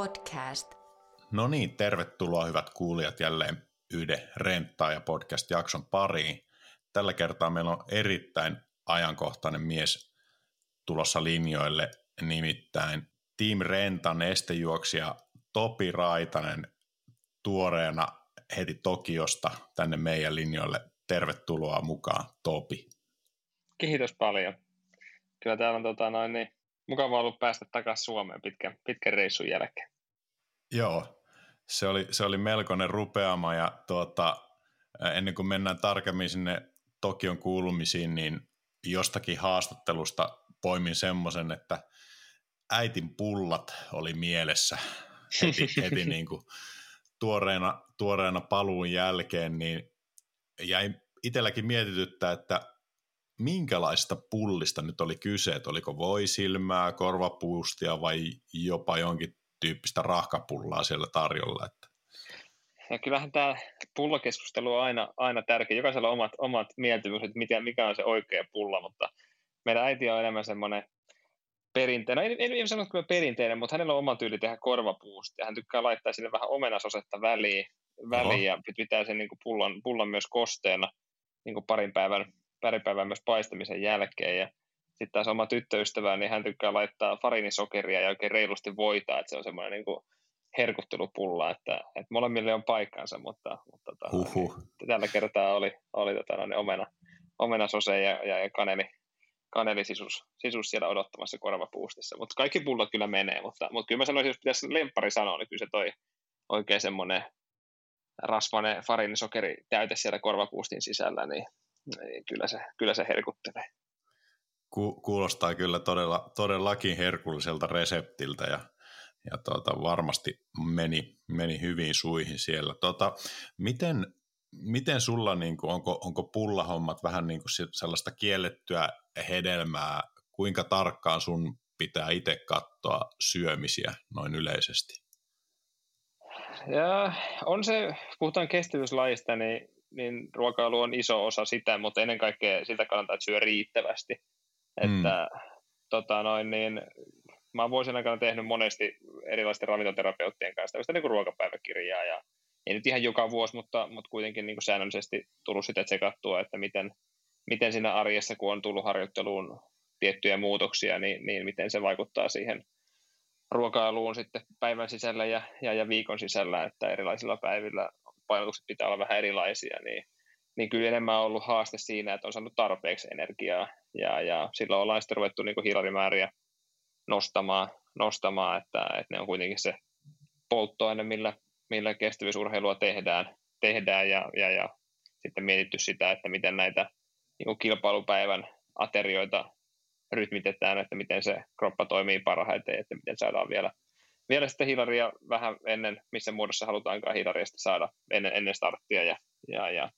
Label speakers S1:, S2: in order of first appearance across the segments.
S1: podcast.
S2: No niin, tervetuloa hyvät kuulijat jälleen yhden Renttaa ja podcast-jakson pariin. Tällä kertaa meillä on erittäin ajankohtainen mies tulossa linjoille, nimittäin Team Rentan estejuoksija Topi Raitanen tuoreena heti Tokiosta tänne meidän linjoille. Tervetuloa mukaan, Topi.
S3: Kiitos paljon. Kyllä täällä on tota, noin, niin, mukava ollut päästä takaisin Suomeen pitkän, pitkän reissun jälkeen.
S2: Joo, se oli, se oli melkoinen rupeama ja tuota, ennen kuin mennään tarkemmin sinne Tokion kuulumisiin, niin jostakin haastattelusta poimin semmoisen, että äitin pullat oli mielessä heti, heti niin kuin tuoreena, tuoreena paluun jälkeen, niin jäi itselläkin mietityttää, että minkälaista pullista nyt oli kyse, että oliko voisilmää, korvapuustia vai jopa jonkin tyyppistä rahkapullaa siellä tarjolla. Että.
S3: Ja kyllähän tämä pullakeskustelu on aina, aina tärkeä. Jokaisella on omat, omat mieltymykset, että mikä on se oikea pulla, mutta meidän äiti on enemmän semmoinen perinteinen, no ei, ei, ei sano kyllä perinteinen, mutta hänellä on oma tyyli tehdä korvapuusta hän tykkää laittaa sinne vähän omenasosetta väliin, väliin ja pitää sen niin kuin pullan, pullan myös kosteena niin kuin parin päivän, parin päivän myös paistamisen jälkeen ja sitten taas oma tyttöystävä, niin hän tykkää laittaa farinisokeria ja oikein reilusti voitaa, että se on semmoinen niin kuin herkuttelupulla, että, että molemmille on paikkansa, mutta, mutta tota, niin, tällä kertaa oli, oli tota, niin omena, omenasose ja, ja, ja kaneli, kanelisisus sisus siellä odottamassa korvapuustissa. Mutta kaikki pullot kyllä menee, mutta, mutta kyllä mä sanoisin, jos pitäisi lemppari sanoa, niin kyllä se toi oikein semmoinen rasvainen farinisokeri täyte siellä korvapuustin sisällä, niin, niin kyllä, se, kyllä se herkuttelee.
S2: Ku, kuulostaa kyllä todella, todellakin herkulliselta reseptiltä ja, ja tuota, varmasti meni, meni hyvin suihin siellä. Tuota, miten, miten sulla, niin kuin, onko, onko pullahommat vähän niin kuin sellaista kiellettyä hedelmää, kuinka tarkkaan sun pitää itse katsoa syömisiä noin yleisesti?
S3: Ja on se, puhutaan kestävyyslajista, niin, niin ruokailu on iso osa sitä, mutta ennen kaikkea siltä kannattaa, että syö riittävästi. Mm. Että tota noin, niin, mä oon vuosien aikana tehnyt monesti erilaisten ravintoterapeuttien kanssa tämmöistä niin kuin ruokapäiväkirjaa ja ei nyt ihan joka vuosi, mutta, mutta kuitenkin niin kuin säännöllisesti tullut sitä tsekattua, että miten, miten siinä arjessa, kun on tullut harjoitteluun tiettyjä muutoksia, niin, niin miten se vaikuttaa siihen ruokailuun sitten päivän sisällä ja, ja, ja viikon sisällä, että erilaisilla päivillä painotukset pitää olla vähän erilaisia, niin, niin kyllä enemmän on ollut haaste siinä, että on saanut tarpeeksi energiaa, ja, ja silloin ollaan sitten ruvettu niin hiilarimääriä nostamaan, nostamaan että, että ne on kuitenkin se polttoaine, millä, millä kestävyysurheilua tehdään, tehdään ja, ja, ja sitten mietitty sitä, että miten näitä niin kilpailupäivän aterioita rytmitetään, että miten se kroppa toimii parhaiten, että miten saadaan vielä, vielä sitten hilaria vähän ennen, missä muodossa halutaankaan hilaria saada ennen, ennen starttia. Ja, ja, ja.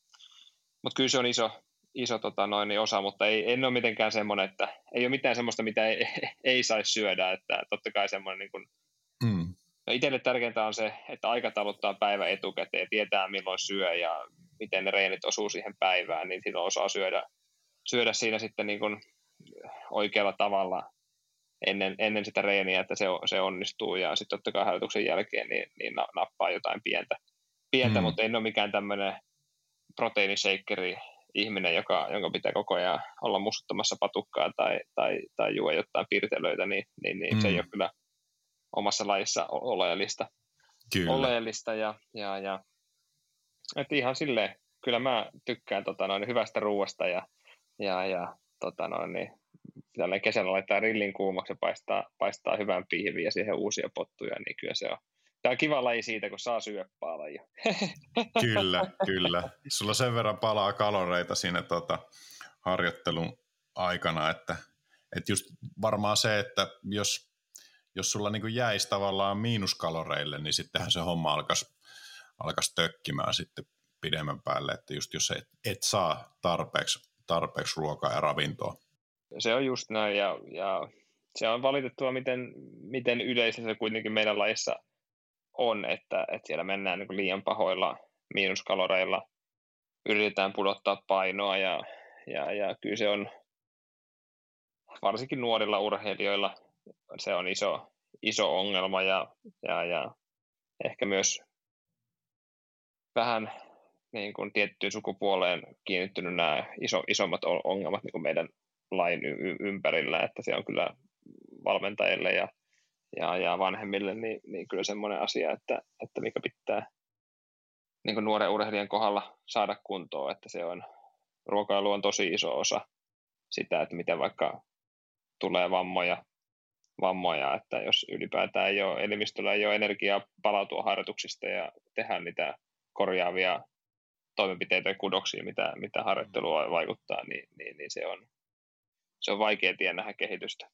S3: Mutta kyllä se on iso, iso tota noin, niin osa, mutta ei, en ole mitenkään semmoinen, että ei ole mitään semmoista, mitä ei, ei saisi syödä, että totta kai semmoinen niin kuin, mm. no itselle tärkeintä on se, että aikatauluttaa päivä etukäteen, tietää milloin syö ja miten ne reenit osuu siihen päivään, niin silloin osaa syödä, syödä siinä sitten niin kuin oikealla tavalla ennen, ennen sitä reeniä, että se, se onnistuu ja sitten totta kai harjoituksen jälkeen niin, niin nappaa jotain pientä, pientä mm. mutta en ole mikään tämmöinen proteiiniseikkeri ihminen, joka, jonka pitää koko ajan olla mustuttamassa patukkaa tai, tai, tai juo jotain piirtelöitä, niin, niin, niin mm. se ei mm. ole kyllä omassa lajissa oleellista. Kyllä. oleellista ja, ja, ja että ihan silleen, kyllä mä tykkään tota, noin, hyvästä ruuasta ja, ja, ja tota, noin, niin, tällä kesällä laittaa rillin kuumaksi ja paistaa, paistaa hyvän pihviä ja siihen uusia pottuja, niin kyllä se on, Tämä on kiva laji siitä, kun saa syödä paljon.
S2: kyllä, kyllä. Sulla sen verran palaa kaloreita siinä tota, harjoittelun aikana, että, että just varmaan se, että jos, jos sulla niin jäisi tavallaan miinuskaloreille, niin sittenhän se homma alkaisi, alkaisi tökkimään sitten pidemmän päälle, että just jos et, et saa tarpeeksi, tarpeeksi ruokaa ja ravintoa.
S3: Se on just näin, ja, ja se on valitettava, miten, miten yleistä se kuitenkin meidän lajissa – on, että, että siellä mennään niin liian pahoilla miinuskaloreilla, yritetään pudottaa painoa ja, ja, ja kyllä se on varsinkin nuorilla urheilijoilla se on iso, iso ongelma ja, ja, ja ehkä myös vähän niin kuin tiettyyn sukupuoleen kiinnittynyt nämä iso, isommat ongelmat niin kuin meidän lain y- ympärillä, että se on kyllä valmentajille ja, ja, ja vanhemmille niin, niin kyllä semmoinen asia, että, että mikä pitää niin kuin nuoren urheilijan kohdalla saada kuntoon, että se on, ruokailu on tosi iso osa sitä, että miten vaikka tulee vammoja, vammoja, että jos ylipäätään ei ole, elimistöllä ei ole energiaa palautua harjoituksista ja tehdä niitä korjaavia toimenpiteitä ja kudoksia, mitä, mitä harjoittelua vaikuttaa, niin, niin, niin se, on, se on vaikea tie nähdä kehitystä.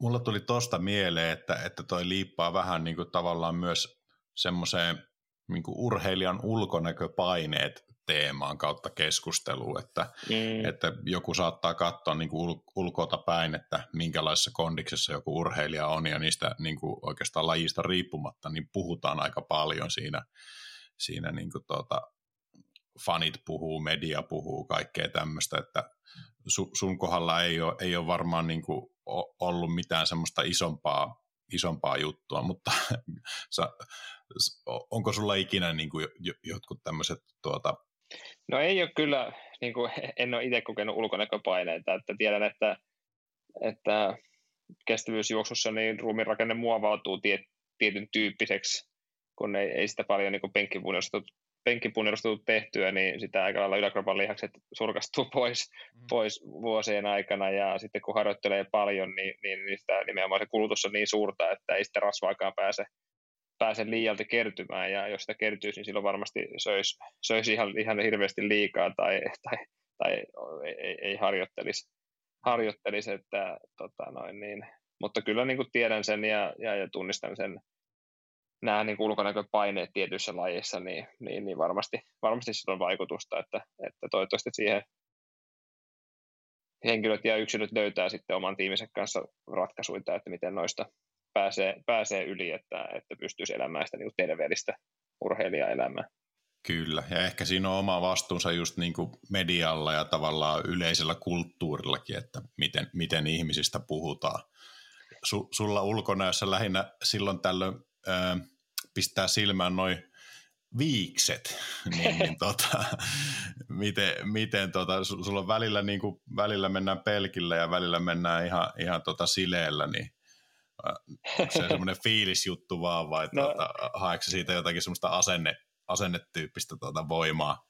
S2: Mulla tuli tosta mieleen, että, että toi liippaa vähän niin kuin tavallaan myös semmoiseen niin kuin urheilijan ulkonäköpaineet teemaan kautta keskusteluun, että, mm. että joku saattaa katsoa niin kuin ul- ulkoota päin, että minkälaisessa kondiksessa joku urheilija on, ja niistä niin kuin oikeastaan lajista riippumatta, niin puhutaan aika paljon siinä, siinä niin kuin tuota, fanit puhuu, media puhuu, kaikkea tämmöistä, että su, sun kohdalla ei ole, ei ole varmaan niin kuin ollut mitään semmoista isompaa, isompaa juttua, mutta sä, onko sulla ikinä niin kuin jotkut tämmöiset tuota,
S3: No ei ole kyllä, niin kuin, en ole itse kokenut ulkonäköpaineita, että tiedän, että, että kestävyysjuoksussa niin ruumin rakenne muovautuu tiet, tietyn tyyppiseksi, kun ei, ei sitä paljon niin penkkipunnerustuttu tehtyä, niin sitä aika lailla yläkropan lihakset surkastuu pois, mm. pois vuosien aikana, ja sitten kun harjoittelee paljon, niin, niin, niin sitä nimenomaan se kulutus on niin suurta, että ei sitä rasvaakaan pääse pääse liialti kertymään, ja jos sitä kertyisi, niin silloin varmasti söisi, söisi ihan, ihan hirveästi liikaa tai, tai, tai ei, ei harjoittelisi, harjoittelisi että, tota noin, niin. mutta kyllä niin kuin tiedän sen ja, ja, ja tunnistan sen, nämä niin ulkonäköpaineet tietyissä lajeissa, niin, niin, niin varmasti, varmasti sillä on vaikutusta, että, että toivottavasti siihen henkilöt ja yksilöt löytää sitten oman tiiminsä kanssa ratkaisuja, että miten noista pääsee, pääsee yli, että, että pystyisi elämään sitä niin terveellistä urheilijaelämää.
S2: Kyllä, ja ehkä siinä on oma vastuunsa just niin kuin medialla ja tavallaan yleisellä kulttuurillakin, että miten, miten ihmisistä puhutaan. Su, sulla ulkonäössä lähinnä silloin tällöin ää, pistää silmään noin viikset, niin, niin tota, miten, miten tota, sulla on välillä, niin kuin, välillä mennään pelkillä ja välillä mennään ihan, ihan tota sileellä, niin onko se semmoinen fiilisjuttu vaan vai no, tuota, haeeko siitä jotakin semmoista asenne, asennetyyppistä tuota voimaa?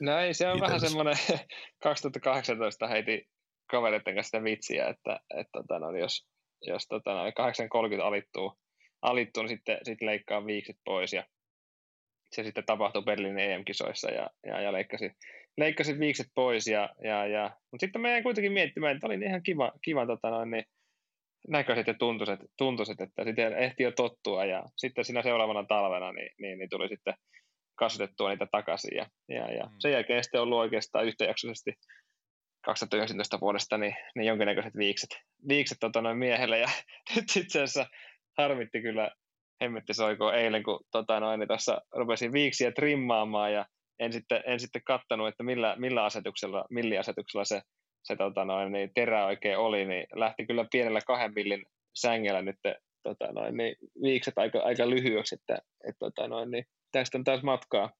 S3: No ei, se on Itelles. vähän semmoinen 2018 heiti kavereiden kanssa sitä vitsiä, että, että tota, no, jos, jos tota, no, 830 alittuu, alittuu, niin sitten, sitten leikkaa viikset pois ja se sitten tapahtui Berliinin EM-kisoissa ja, ja, ja leikkasi, leikkasi viikset pois. Ja, ja, ja, mutta sitten mä jäin kuitenkin miettimään, että oli ihan kiva, kiva tota noin, niin näköiset ja tuntuiset, tuntuiset, että sitten ehti jo tottua ja sitten siinä seuraavana talvena niin, niin, niin tuli sitten kasvatettua niitä takaisin ja, ja, ja mm. sen jälkeen sitten ollut oikeastaan yhtäjaksoisesti 2019 vuodesta niin, niin jonkinnäköiset viikset, viikset tota noin miehelle ja nyt itse asiassa harmitti kyllä hemmetti soiko eilen, kun tota noin, niin tuossa rupesin viiksiä trimmaamaan ja en sitten, en sitten kattanut, että millä, millä asetuksella, milliasetuksella se se tota noin, niin terä oikein oli, niin lähti kyllä pienellä kahden millin sängellä nyt tota noin, niin viikset aika, aika lyhyeksi, että et, tota noin, niin tästä on taas matkaa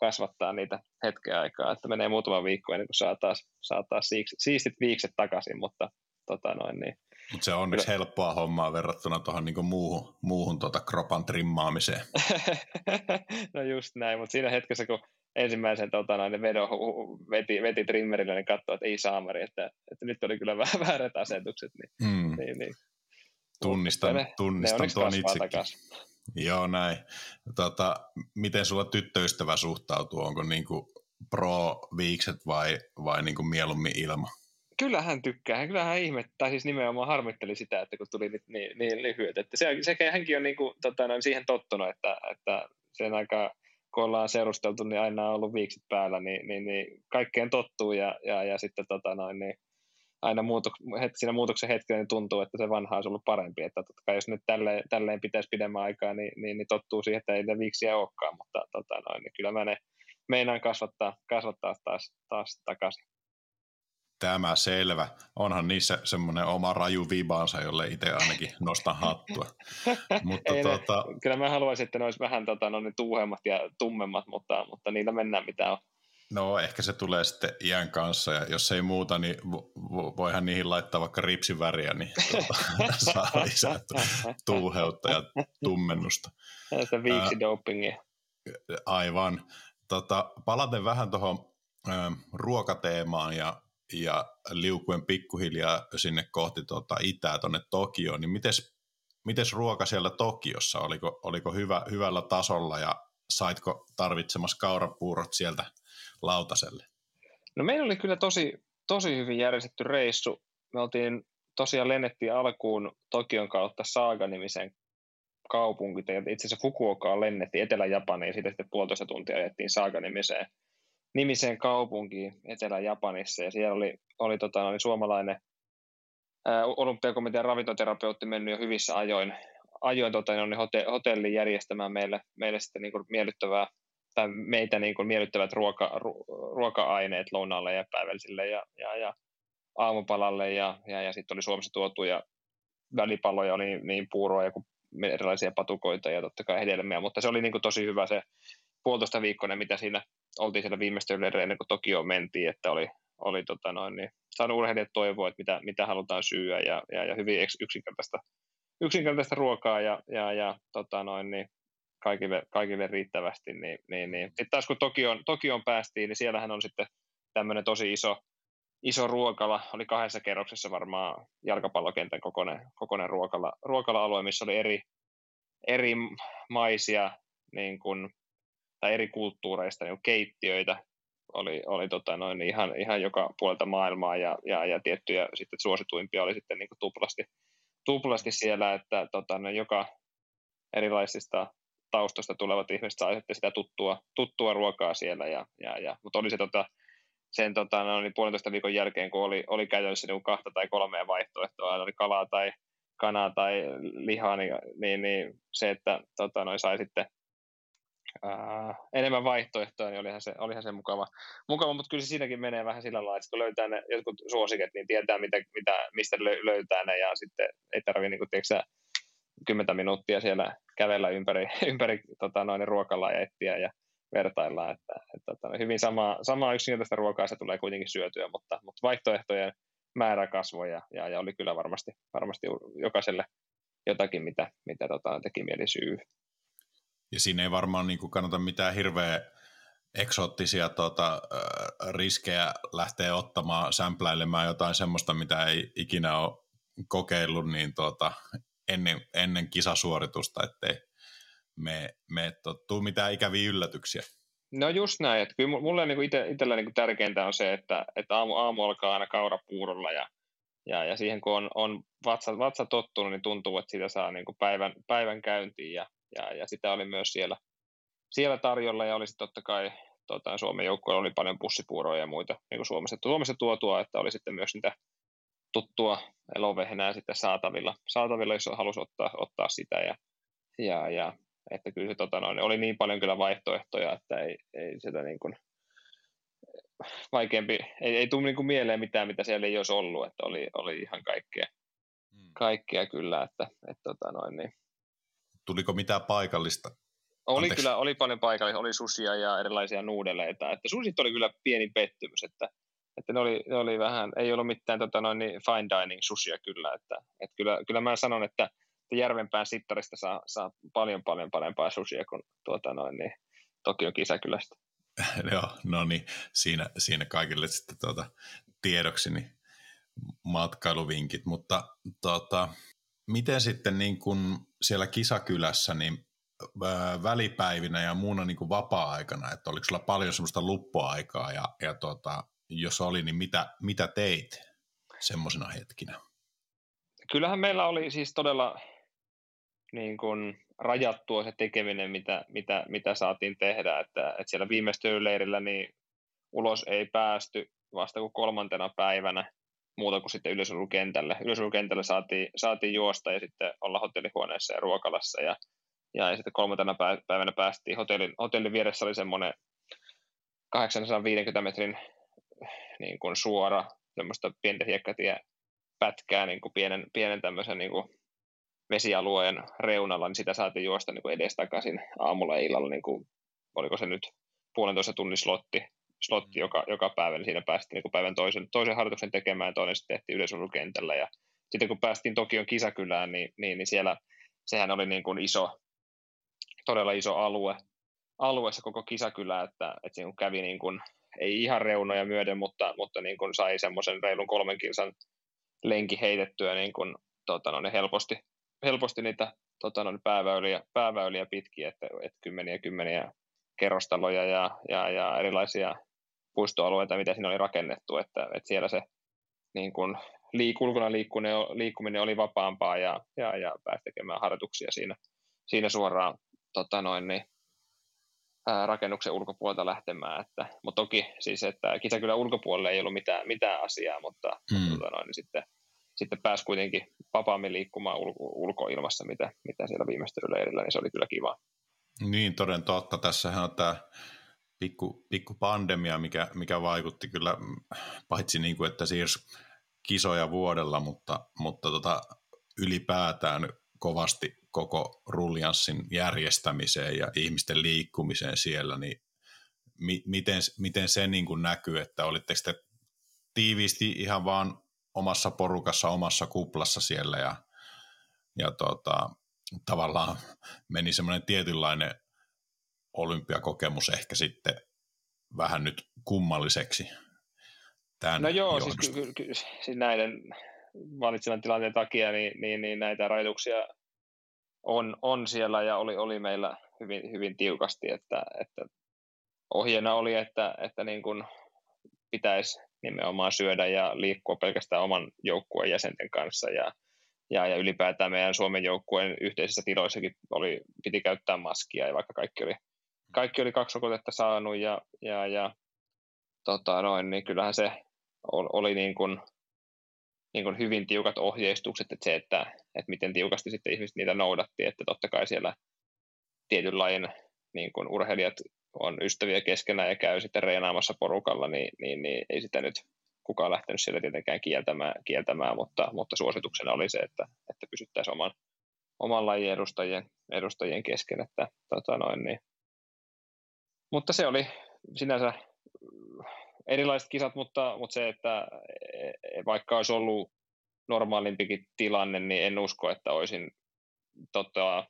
S3: kasvattaa niitä hetken aikaa, että menee muutama viikko ennen kuin saa taas, saa taas siistit viikset takaisin, mutta tota noin, niin
S2: mutta se on onneksi Kyllä. helppoa hommaa verrattuna tuohon niinku muuhun, muuhun tuota kropan trimmaamiseen.
S3: no just näin, mutta siinä hetkessä, kun ensimmäisen tota, noin, vedon veti, veti trimmerille, niin katsoi, että ei saamari, että, että nyt oli kyllä vähän väärät asetukset. Niin,
S2: mm. niin, niin. Tunnistan, ne, tunnistan ne tuon itsekin. Joo, näin. Tota, miten sulla tyttöystävä suhtautuu? Onko niinku pro-viikset vai, vai niinku mieluummin ilma?
S3: Kyllä hän tykkää. Kyllä hän ihmettää, siis nimenomaan harmitteli sitä, että kun tuli niin, niin, niin lyhyet. Että se, se, hänkin on niin kuin, tota, noin, siihen tottunut, että, että sen aika kun ollaan seurusteltu, niin aina on ollut viikset päällä, niin, niin, niin kaikkeen tottuu ja, ja, ja sitten tota noin, niin aina muutok- het, siinä muutoksen hetkellä niin tuntuu, että se vanha olisi ollut parempi. Että totta kai jos nyt tälleen, tälleen pitäisi pidemmän aikaa, niin, niin, niin tottuu siihen, että ei niitä viiksiä olekaan, mutta tota noin, niin kyllä mä ne meinaan kasvattaa, kasvattaa taas, taas takaisin.
S2: Tämä selvä. Onhan niissä semmoinen oma raju vibaansa, jolle itse ainakin nostan hattua.
S3: mutta Ei tuota... ne, kyllä mä haluaisin, että ne olisi vähän tota, no, niin tuuhemmat ja tummemmat, mutta, mutta niillä mennään mitä on.
S2: No ehkä se tulee sitten iän kanssa ja jos ei muuta, niin voihan niihin laittaa vaikka ripsiväriä, niin tuota, saa lisää tuuheutta ja tummennusta.
S3: Se viiksi dopingia.
S2: Aivan. Tota, palaten vähän tuohon ruokateemaan ja, ja liukuen pikkuhiljaa sinne kohti tuota itää tuonne Tokioon, niin mites, mites ruoka siellä Tokiossa? Oliko, oliko hyvä, hyvällä tasolla ja saitko tarvitsemassa kaurapuurot sieltä lautaselle?
S3: No meillä oli kyllä tosi, tosi hyvin järjestetty reissu. Me oltiin tosiaan lennettiin alkuun Tokion kautta Saaga-nimisen kaupunki, itse asiassa Fukuokaan lennettiin Etelä-Japaniin, ja siitä sitten puolitoista tuntia ajettiin Saaga-nimiseen nimiseen kaupunkiin Etelä-Japanissa, ja siellä oli, oli tota, oli suomalainen olympiakomitean ravintoterapeutti mennyt jo hyvissä ajoin, ajoin tota, niin hotelli järjestämään meille, meille sitten niin kuin miellyttävää, tai meitä niin kuin miellyttävät ruoka, ru, ruoka-aineet lounaalle ja päivällisille ja, ja, ja aamupalalle, ja, ja, ja sitten oli Suomessa tuotuja välipalloja, oli niin, niin puuroa ja kuin erilaisia patukoita ja totta kai hedelmiä, mutta se oli niin kuin tosi hyvä se puolitoista viikkoinen, mitä siinä oltiin siellä viimeistä ennen kuin Tokio mentiin, että oli, oli tota noin, niin saanut urheilijat toivoa, että mitä, mitä halutaan syödä ja, ja, ja hyvin yksinkertaista, yksinkertaista ruokaa ja, ja, ja tota noin, niin kaikille, kaikille riittävästi. Niin, niin, niin. Sitten taas kun Tokioon, Tokioon päästiin, niin siellähän on sitten tämmöinen tosi iso, iso ruokala, oli kahdessa kerroksessa varmaan jalkapallokentän kokoinen, kokoinen ruokala, ruokala-alue, missä oli eri, eri maisia niin kuin tai eri kulttuureista niin keittiöitä oli, oli tota noin, ihan, ihan joka puolta maailmaa ja, ja, ja tiettyjä sitten suosituimpia oli sitten niin tuplasti, tuplasti siellä, että tota, no, joka erilaisista taustoista tulevat ihmiset saivat sitten sitä tuttua, tuttua ruokaa siellä, ja, ja, ja, mutta oli se tota, sen tota, no, niin puolentoista viikon jälkeen, kun oli, oli käytössä niin kahta tai kolmea vaihtoehtoa, oli kalaa tai kanaa tai lihaa, niin, niin, niin se, että tota, noin sai sitten ää, enemmän vaihtoehtoja, niin olihan se, olihan se mukava. mukava. Mutta kyllä se siinäkin menee vähän sillä lailla, että kun löytää ne jotkut suosiket, niin tietää, mitä, mitä, mistä löytää ne, ja sitten ei tarvitse niin kuin, kymmentä minuuttia siellä kävellä ympäri, ympäri tota, noin ruokalla ja etsiä ja vertailla, että, että, että tota, hyvin sama, samaa yksinkertaista ruokaa se tulee kuitenkin syötyä, mutta, mutta vaihtoehtojen määrä kasvoi ja, ja, ja oli kyllä varmasti, varmasti jokaiselle jotakin, mitä, mitä tota, teki mieli syy.
S2: Ja siinä ei varmaan niin kuin kannata mitään hirveä eksoottisia tota, riskejä lähteä ottamaan, sämpläilemään jotain semmoista, mitä ei ikinä ole kokeillut niin tota, ennen, ennen kisasuoritusta, ettei me, me tuu mitään ikäviä yllätyksiä.
S3: No just näin, että kyllä mulle niin ite, itsellä niin tärkeintä on se, että, että aamu, aamu alkaa aina kaurapuurolla ja, ja, ja siihen kun on, on vatsa, vatsa tottunut, niin tuntuu, että siitä saa niin päivän, päivän käyntiin ja, ja, ja sitä oli myös siellä, siellä tarjolla ja olisi totta kai tota, Suomen joukkueella oli paljon pussipuuroja ja muita niin kuin Suomessa, Suomessa tuotua, että oli sitten myös niitä tuttua elovehnää sitten saatavilla, saatavilla jos halusi ottaa, ottaa sitä ja, ja, ja että kyllä se tota noin, oli niin paljon kyllä vaihtoehtoja, että ei, ei sitä niin kuin, vaikeampi, ei, ei tule niin kuin mieleen mitään, mitä siellä ei olisi ollut, että oli, oli ihan kaikkea, mm. kaikkea kyllä, että, että tota noin, niin,
S2: Tuliko mitään paikallista?
S3: Oli Anteeksi. kyllä, oli paljon paikallista, oli susia ja erilaisia nuudeleita. Että susit oli kyllä pieni pettymys, että, että ne, oli, ne oli vähän, ei ollut mitään tota noin, niin fine dining susia kyllä. Että, että kyllä, kyllä mä sanon, että, että Järvenpään sittarista saa, saa paljon paljon parempaa susia kuin tuota noin, niin Tokion kisäkylästä.
S2: Joo, no niin, siinä, siinä kaikille sitten tuota, tiedoksi niin matkailuvinkit, mutta tuota, miten sitten niin kun siellä kisakylässä niin välipäivinä ja muuna niin kuin vapaa-aikana, että oliko sulla paljon semmoista luppuaikaa ja, ja tota, jos oli, niin mitä, mitä teit semmoisena hetkinä?
S3: Kyllähän meillä oli siis todella niin kuin rajattua se tekeminen, mitä, mitä, mitä saatiin tehdä, että, että siellä viimeistelyleirillä niin ulos ei päästy vasta kuin kolmantena päivänä, muuta kuin sitten yleisurheilukentälle. Yleisurheilukentälle saatiin, saatiin juosta ja sitten olla hotellihuoneessa ja ruokalassa ja, ja, ja sitten kolmantena päivänä päästiin hotellin, hotellin vieressä oli semmoinen 850 metrin niin kuin suora semmoista pientä hiekkatie pätkää niin kuin pienen, pienen tämmöisen niin kuin vesialueen reunalla, niin sitä saatiin juosta niin kuin edestakaisin aamulla ja illalla, niin kuin, oliko se nyt puolentoista tunnin slotti, slotti mm. joka, joka päivä, niin siinä päästiin niin päivän toisen, toisen harjoituksen tekemään, toinen sitten tehtiin yleisurheilukentällä ja sitten kun päästiin Tokion kisakylään, niin, niin, niin siellä sehän oli niin kuin iso, todella iso alue, alueessa koko kisakylä, että, että siinä kävi niin kuin, ei ihan reunoja myöden, mutta, mutta niin kuin sai semmoisen reilun kolmen kilsan lenki heitettyä niin kuin, tota, no, helposti, helposti niitä tota, no, pääväyliä, pääväyliä pitkin, että, että kymmeniä kymmeniä kerrostaloja ja, ja, ja erilaisia puistoalueita, mitä siinä oli rakennettu, että, että siellä se niin kuin, liik, ulkona liikkuminen, liikkuminen oli vapaampaa ja, ja, ja pääsi tekemään harjoituksia siinä, siinä suoraan tota noin, niin, ää, rakennuksen ulkopuolelta lähtemään. Että, mutta toki siis, että kisakylän ulkopuolelle ei ollut mitään, mitään asiaa, mutta, mm. tota noin, niin sitten, sitten pääsi kuitenkin vapaammin liikkumaan ulko, ulkoilmassa, mitä, mitä siellä viimeistelyleirillä, niin se oli kyllä kiva.
S2: Niin, toden totta. Tässähän on tämä pikku, pikku pandemia, mikä, mikä vaikutti kyllä, paitsi niin kuin, että siirsi kisoja vuodella, mutta, mutta tota, ylipäätään kovasti koko ruljanssin järjestämiseen ja ihmisten liikkumiseen siellä, niin mi- miten, miten se niin kuin näkyy, että olitteko te tiiviisti ihan vaan omassa porukassa, omassa kuplassa siellä ja, ja tota, tavallaan meni semmoinen tietynlainen olympiakokemus ehkä sitten vähän nyt kummalliseksi
S3: tämän No joo, siis, ky- ky- ky- siis näiden valitsevan tilanteen takia niin, niin, niin näitä rajoituksia on, on siellä ja oli, oli meillä hyvin, hyvin tiukasti, että, että ohjeena oli, että, että niin kuin pitäisi nimenomaan syödä ja liikkua pelkästään oman joukkueen jäsenten kanssa ja, ja, ja ylipäätään meidän Suomen joukkueen yhteisissä tiloissakin oli, piti käyttää maskia ja vaikka kaikki oli, kaikki oli kaksi rokotetta saanut ja, ja, ja tota noin, niin kyllähän se oli niin kuin, niin kuin hyvin tiukat ohjeistukset, että se, että, että miten tiukasti sitten ihmiset niitä noudatti, että totta kai siellä tietyn lajin niin kuin urheilijat on ystäviä keskenään ja käy sitten reenaamassa porukalla, niin, niin, niin ei sitä nyt kukaan lähtenyt siellä tietenkään kieltämään, kieltämään mutta, mutta suosituksena oli se, että, että pysyttäisiin oman, oman lajin edustajien, edustajien kesken. Että, tota noin, niin. Mutta se oli sinänsä erilaiset kisat, mutta, mutta se, että e, e, vaikka olisi ollut normaalimpikin tilanne, niin en usko, että olisin tota,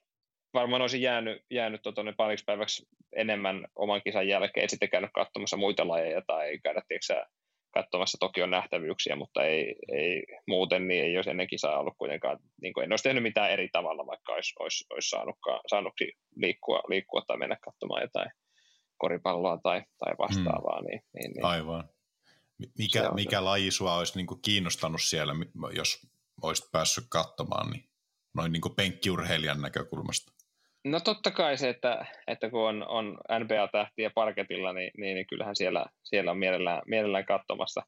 S3: varmaan olisin jäänyt, jäänyt tota, pariksi päiväksi enemmän oman kisan jälkeen, sitten käynyt katsomassa muita lajeja tai käydä tiiäksä, katsomassa Tokion nähtävyyksiä, mutta ei, ei muuten niin ei olisi ennen kisaa ollut kuitenkaan, niin kuin en olisi tehnyt mitään eri tavalla, vaikka olisi, olisi, olisi saanutkaan, saanut liikkua, liikkua tai mennä katsomaan jotain koripalloa tai, tai vastaavaa. Mm. Niin, niin, niin.
S2: Aivan. Mikä, mikä laji sua olisi niin kuin kiinnostanut siellä, jos olisit päässyt katsomaan, niin noin niin kuin penkkiurheilijan näkökulmasta?
S3: No totta kai se, että, että kun on, on NBA-tähtiä parketilla, niin, niin, niin kyllähän siellä, siellä on mielellään, mielellään katsomassa,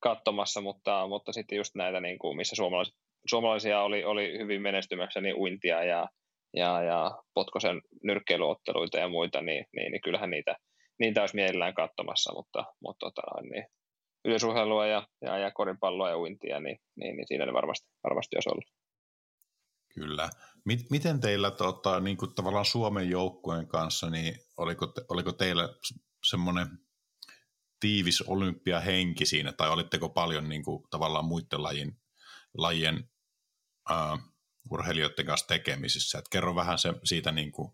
S3: katsomassa mutta, mutta sitten just näitä, niin kuin, missä suomalaiset, suomalaisia oli, oli hyvin menestymässä, niin uintia ja, ja, ja Potkosen nyrkkeilyotteluita ja muita, niin, niin, niin kyllähän niitä, niitä olisi mielellään katsomassa, mutta, mutta tota, niin, yleisurheilua ja, ja, ja koripalloa ja uintia, niin, niin, niin siinä ne varmasti, varmasti olisi ollut.
S2: Kyllä. Miten teillä tota, niin kuin tavallaan Suomen joukkueen kanssa, niin oliko, te, oliko teillä semmoinen tiivis olympiahenki siinä, tai olitteko paljon niin kuin, tavallaan muiden lajin, lajien äh, urheilijoiden kanssa tekemisissä? Et kerro vähän se, siitä niin kuin,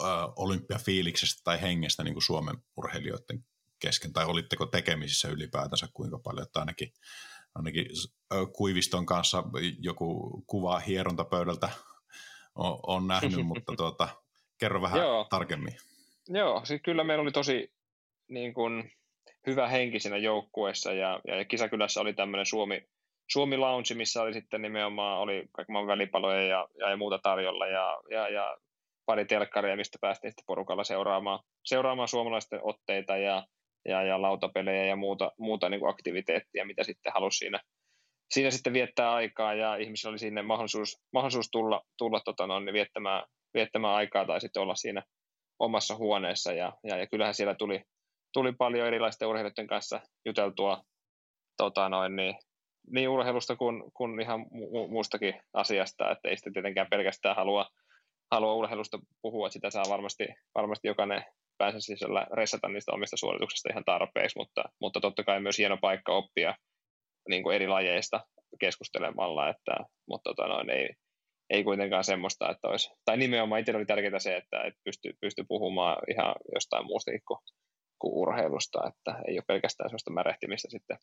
S2: äh, olympiafiiliksestä tai hengestä niin kuin Suomen urheilijoiden kesken, tai olitteko tekemisissä ylipäätänsä kuinka paljon, että ainakin, ainakin Kuiviston kanssa joku kuva hierontapöydältä on, on nähnyt, mutta tuota, kerro vähän Joo. tarkemmin.
S3: Joo, siis kyllä meillä oli tosi niin kuin, hyvä henki siinä joukkueessa ja, ja, Kisakylässä oli tämmöinen Suomi, Suomi Lounge, missä oli sitten nimenomaan oli kaiken välipaloja ja, ja, ja muuta tarjolla ja, ja, ja pari telkkaria, mistä päästiin sitten porukalla seuraamaan, seuraamaan suomalaisten otteita ja, ja, ja lautapelejä ja muuta, muuta niin kuin aktiviteettia, mitä sitten halusi siinä, siinä sitten viettää aikaa. Ja ihmisillä oli sinne mahdollisuus, mahdollisuus tulla, tulla tota noin, niin viettämään, viettämään aikaa tai sitten olla siinä omassa huoneessa. Ja, ja, ja kyllähän siellä tuli, tuli paljon erilaisten urheilijoiden kanssa juteltua tota noin, niin, niin urheilusta kuin, kuin ihan mu- muustakin asiasta, että ei sitten tietenkään pelkästään halua, halua urheilusta puhua, että sitä saa varmasti, varmasti jokainen pääse sisällä resata niistä omista suorituksista ihan tarpeeksi, mutta, mutta totta kai myös hieno paikka oppia niin kuin eri lajeista keskustelemalla, että, mutta tota noin, ei, ei kuitenkaan semmoista, että olisi, tai nimenomaan itsellä oli tärkeää se, että, että pysty, pysty puhumaan ihan jostain muusta kuin, kuin urheilusta, että ei ole pelkästään semmoista märehtimistä sitten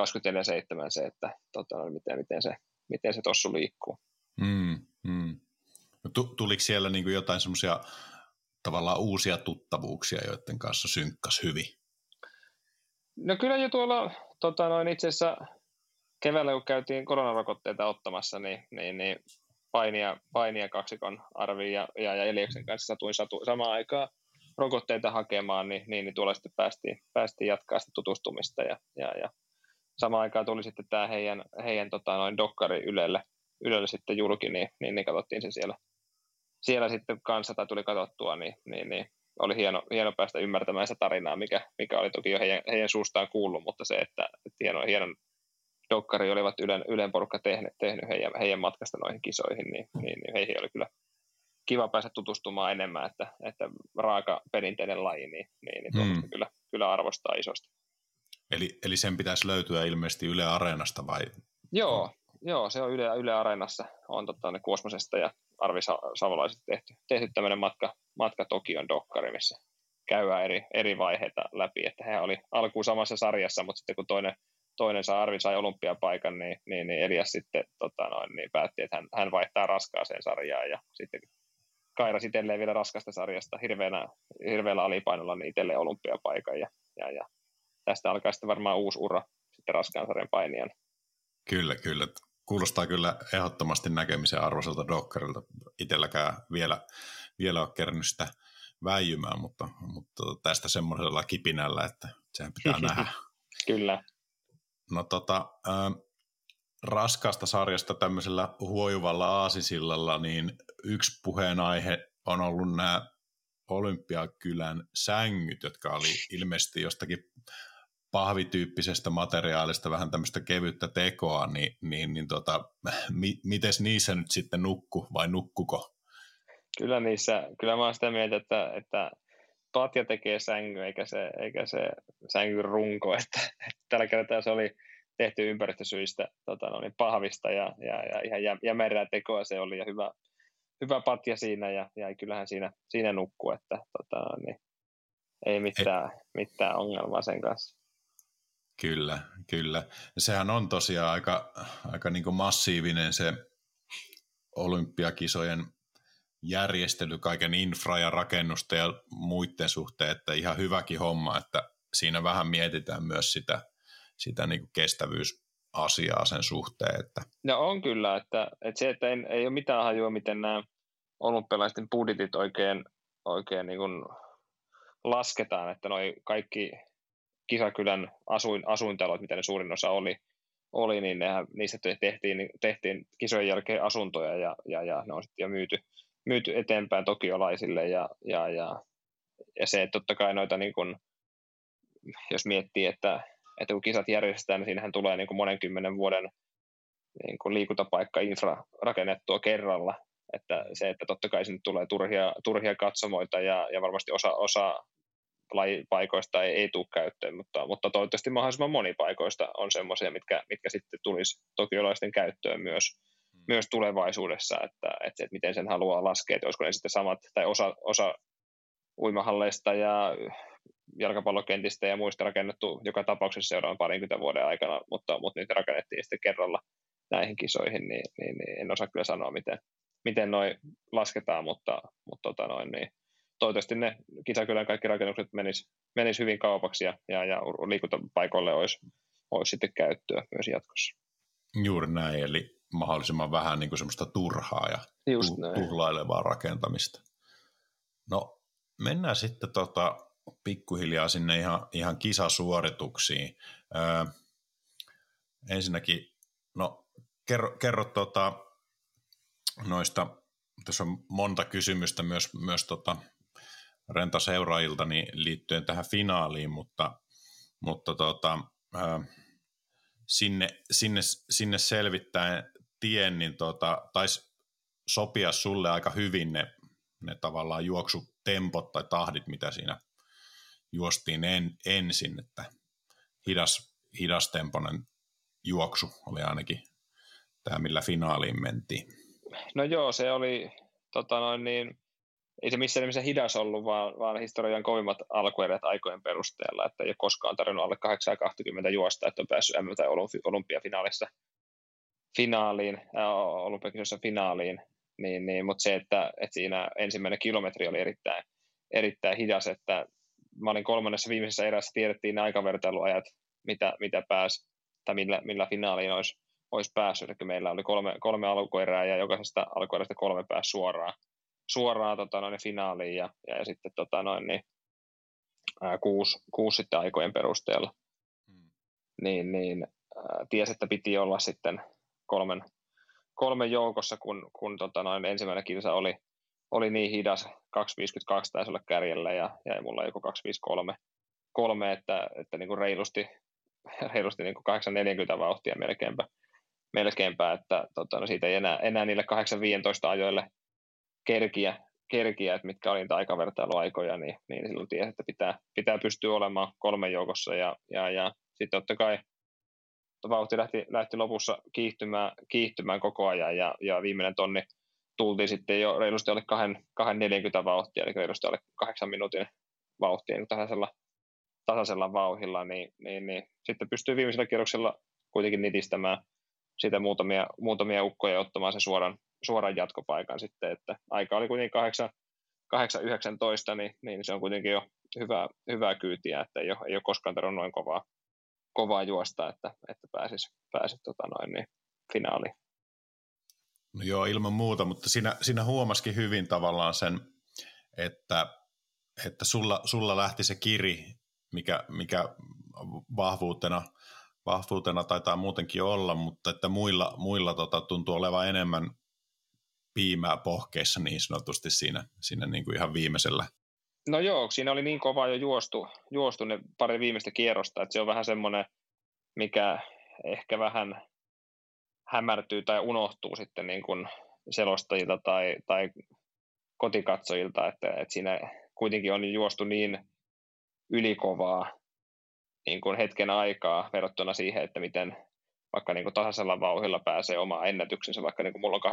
S3: 24-7 se, että tota, miten, miten se, miten se tossu liikkuu.
S2: Mm, mm. No, tuliko siellä niin kuin jotain semmoisia tavallaan uusia tuttavuuksia, joiden kanssa synkkas hyvin?
S3: No kyllä jo tuolla tota noin, itse asiassa keväällä, kun käytiin koronarokotteita ottamassa, niin, niin, niin painia, painia kaksikon Arvi ja, ja, ja Eliaksen kanssa satuin satu, samaan aikaan rokotteita hakemaan, niin, niin, niin tuolla sitten päästiin, päästiin jatkaa sitä tutustumista ja, ja, ja samaan aikaan tuli sitten tämä heidän, heidän tota, noin dokkari Ylelle, Ylelle sitten julki, niin, niin, niin katsottiin se siellä, siellä sitten kanssa tai tuli katsottua, niin, niin, niin oli hieno, hieno päästä ymmärtämään sitä tarinaa, mikä, mikä oli toki jo heidän, heidän suustaan kuullut, mutta se, että, että hieno, hienon dokkari olivat Ylen, Ylen porukka tehnyt, tehnyt heidän, heidän matkasta noihin kisoihin, niin, niin, niin heihin oli kyllä kiva päästä tutustumaan enemmän, että, että raaka perinteinen laji, niin, niin, niin mm. kyllä, kyllä arvostaa isosti.
S2: Eli, eli sen pitäisi löytyä ilmeisesti Yle Areenasta vai?
S3: Joo, joo se on Yle, Yle Areenassa, on totta, ne Kuosmosesta ja Arvi Savolaiset tehty, tehty tämmöinen matka, matka Tokion dokkari, missä käydään eri, eri vaiheita läpi, että he oli alkuun samassa sarjassa, mutta sitten kun toinen toinen saa, Arvi sai olympiapaikan, niin, niin, niin Elias sitten tota noin, niin päätti, että hän, hän vaihtaa raskaaseen sarjaan ja sitten kairas itselleen vielä raskasta sarjasta hirveänä, hirveällä alipainolla niin itselleen olympiapaikan ja, ja, ja, tästä alkaa sitten varmaan uusi ura sitten raskaan sarjan painijan.
S2: Kyllä, kyllä. Kuulostaa kyllä ehdottomasti näkemisen arvoiselta dokkarilta. Itselläkään vielä, vielä ole kerännyt sitä väijymään, mutta, mutta tästä semmoisella kipinällä, että sehän pitää nähdä.
S3: Kyllä.
S2: No tota, äh, raskaasta sarjasta tämmöisellä huojuvalla aasisillalla, niin yksi puheenaihe on ollut nämä Olympiakylän sängyt, jotka oli ilmeisesti jostakin pahvityyppisestä materiaalista, vähän tämmöistä kevyttä tekoa, niin, niin, niin tota, mi, miten niissä nyt sitten nukku vai nukkuko?
S3: Kyllä niissä, kyllä mä oon sitä mieltä, että, että Patja tekee sängy, eikä se, eikä se sängyn runko, että, että tällä kertaa se oli tehty ympäristösyistä tota, no niin pahvista ja, ja, ja ihan jä, jämerää tekoa se oli ja hyvä, hyvä patja siinä ja, ja kyllähän siinä, siinä nukkuu, että tota, no niin, ei mitään, ei. mitään ongelmaa sen kanssa.
S2: Kyllä, kyllä. Sehän on tosiaan aika, aika niin massiivinen se olympiakisojen järjestely, kaiken infra ja rakennusta ja muiden suhteen, että ihan hyväkin homma, että siinä vähän mietitään myös sitä, sitä niin kuin kestävyysasiaa sen suhteen. Että.
S3: No on kyllä, että, että se, että ei, ei ole mitään hajua, miten nämä olympialaisten budjetit oikein, oikein niin kuin lasketaan, että noi kaikki kisakylän asuin, asuintalot, mitä ne suurin osa oli, oli niin nehän, niistä tehtiin, tehtiin kisojen jälkeen asuntoja ja, ja, ja ne on sitten jo myyty, myyty eteenpäin tokiolaisille ja, ja, ja, ja se, että totta kai noita niin kun, jos miettii, että, että kun kisat järjestetään, niin siinähän tulee niin monen kymmenen vuoden niin kuin liikuntapaikka infra rakennettua kerralla, että se, että totta kai sinne tulee turhia, turhia katsomoita ja, ja varmasti osa, osa paikoista ei, ei tule käyttöön, mutta, mutta toivottavasti mahdollisimman moni paikoista on semmoisia, mitkä, mitkä sitten tulisi tokiolaisten käyttöön myös, mm. myös tulevaisuudessa, että, että, että miten sen haluaa laskea, että olisiko ne sitten samat, tai osa, osa uimahalleista ja jalkapallokentistä ja muista rakennettu joka tapauksessa seuraavan parinkymmentä vuoden aikana, mutta, mutta niitä rakennettiin sitten kerralla näihin kisoihin, niin, niin, niin en osaa kyllä sanoa, miten, miten noin lasketaan, mutta, mutta tota noin, niin toivottavasti ne kisakylän kaikki rakennukset menis, menis hyvin kaupaksi ja, ja, ja liikuntapaikoille olisi, olisi sitten käyttöä myös jatkossa.
S2: Juuri näin, eli mahdollisimman vähän niin kuin semmoista turhaa ja tu- tuhlailevaa rakentamista. No mennään sitten tota, pikkuhiljaa sinne ihan, ihan kisasuorituksiin. Öö, ensinnäkin, no kerro, kerro tota, noista, tässä on monta kysymystä myös, myös tota, rentaseuraajilta niin liittyen tähän finaaliin, mutta, mutta tota, sinne, sinne, sinne selvittäen tien, niin tota, taisi sopia sulle aika hyvin ne, ne tavallaan juoksutempot tai tahdit, mitä siinä juostiin en, ensin, että hidas, hidastemponen juoksu oli ainakin tämä, millä finaaliin mentiin.
S3: No joo, se oli tota noin niin, ei se missään nimessä hidas ollut, vaan, vaan historian kovimmat alkuerät aikojen perusteella, että ei ole koskaan tarvinnut alle 820 juosta, että on päässyt M- tai olympiafinaalissa finaaliin, äh, olympiakisoissa finaaliin, niin, niin, mutta se, että, että siinä ensimmäinen kilometri oli erittäin, erittäin hidas, että mä olin kolmannessa viimeisessä erässä, tiedettiin ne aikavertailuajat, mitä, mitä pääsi, tai millä, millä finaaliin olisi, olisi päässyt, eli meillä oli kolme, kolme alkuerää, ja jokaisesta alkuerästä kolme pääsi suoraan, suoraan tota, noin, finaaliin, ja, ja, ja sitten tota, noin, niin, ää, kuusi, kuusi sitten aikojen perusteella. Hmm. Niin, niin ää, tiesi, että piti olla sitten kolmen, kolmen joukossa, kun, kun tota, noin, ensimmäinen kilsa oli, oli niin hidas, 2.52 taisi olla kärjellä ja, ja mulla joku 2.53, kolme, että, että niin kuin reilusti, reilusti niin kuin 8.40 vauhtia melkeinpä, melkeinpä että tota, no siitä ei enää, enää niille 8.15 ajoille kerkiä, kerkiä että mitkä oli niitä aikavertailuaikoja, niin, niin silloin tiesi, että pitää, pitää pystyä olemaan kolmen joukossa ja, ja, ja sitten totta kai vauhti lähti, lähti lopussa kiihtymään, kiihtymään koko ajan ja, ja viimeinen tonni tultiin sitten jo reilusti alle 2,40 vauhtia, eli reilusti alle kahdeksan minuutin vauhtia niin tasaisella, tasaisella vauhilla, niin, niin, niin, sitten pystyy viimeisellä kierroksella kuitenkin nitistämään siitä muutamia, muutamia ukkoja ja ottamaan sen suoran, suoran jatkopaikan sitten, että aika oli kuitenkin 8, 8.19, niin, niin se on kuitenkin jo hyvää, hyvää kyytiä, että ei ole, ei ole koskaan tarvinnut noin kovaa, kovaa juosta, että, että pääsisi, pääsisi tota noin, niin, finaaliin.
S2: No joo, ilman muuta, mutta siinä, siinä huomasikin hyvin tavallaan sen, että, että sulla, sulla lähti se kiri, mikä, mikä vahvuutena, vahvuutena taitaa muutenkin olla, mutta että muilla, muilla tota, tuntuu olevan enemmän piimää pohkeissa niin sanotusti siinä, siinä niin kuin ihan viimeisellä.
S3: No joo, siinä oli niin kova jo juostu, juostu ne pari viimeistä kierrosta, että se on vähän semmoinen, mikä ehkä vähän hämärtyy tai unohtuu sitten niin kuin selostajilta tai, tai kotikatsojilta, että, että siinä kuitenkin on juostu niin ylikovaa niin kuin hetken aikaa verrattuna siihen, että miten vaikka niin kuin tasaisella vauhilla pääsee omaan ennätyksensä, vaikka niin kuin mulla on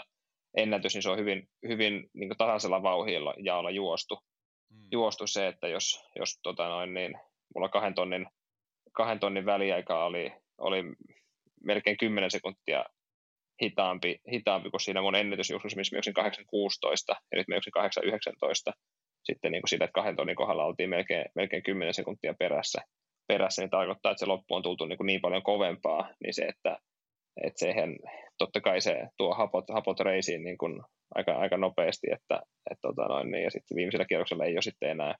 S3: 8.16 ennätys, niin se on hyvin, hyvin niin kuin tasaisella vauhilla ja olla juostu. Hmm. Juostu se, että jos, jos tota noin, niin mulla kahden tonnin, kahden tonnin väliaika oli, oli melkein 10 sekuntia hitaampi, hitaampi kuin siinä mun ennätysjuoksussa, missä mä 8.16 ja nyt mä 8.19. Sitten niin kuin siitä, että kahden tonnin kohdalla oltiin melkein, melkein 10 sekuntia perässä, perässä, niin tarkoittaa, että se loppu on tultu niin, kuin niin paljon kovempaa, niin se, että, että siihen, totta kai se tuo hapot, hapot reisiin niin kuin aika, aika nopeasti, että, että tota noin, niin, ja sitten viimeisellä kierroksella ei ole sitten enää,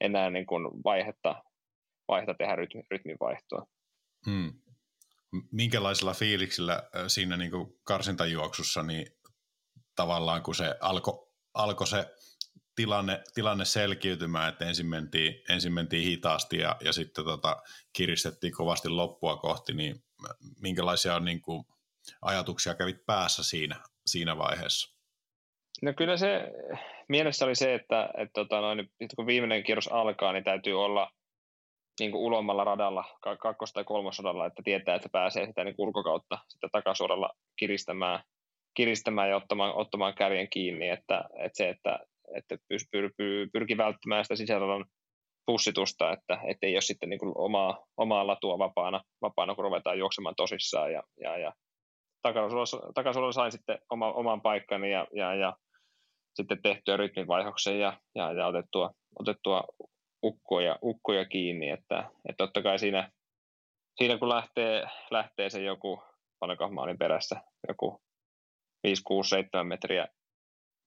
S3: enää niin kuin vaihetta, vaihetta tehdä rytmi, rytmin vaihtoa.
S2: Hmm minkälaisella fiiliksellä siinä niin kuin karsintajuoksussa niin tavallaan kun se alkoi alko se tilanne, tilanne selkiytymään, että ensin mentiin, ensin mentiin hitaasti ja, ja sitten tota, kiristettiin kovasti loppua kohti, niin minkälaisia niin kuin, ajatuksia kävit päässä siinä, siinä vaiheessa?
S3: No kyllä se mielessä oli se, että, että tota noin, kun viimeinen kierros alkaa, niin täytyy olla – niin kuin ulommalla radalla, kakkos- tai kolmosradalla, että tietää, että pääsee sitä niin ulkokautta sitä takasuoralla kiristämään, kiristämään ja ottamaan, ottamaan kärjen kiinni, että, että se, että, että pyr, pyr, pyr, pyrki välttämään sitä sisäradon pussitusta, että ei ole sitten niin kuin omaa, omaa latua vapaana, vapaana, kun ruvetaan juoksemaan tosissaan. Ja, ja, ja takasuolalla sain sitten oma, oman paikkani ja, ja, ja sitten tehtyä rytminvaihoksen ja, ja, ja otettua, otettua ukkoja, ukkoja kiinni, että, että totta kai siinä, siinä kun lähtee, lähtee se joku, paljonko mä olin perässä, joku 5, 6, 7 metriä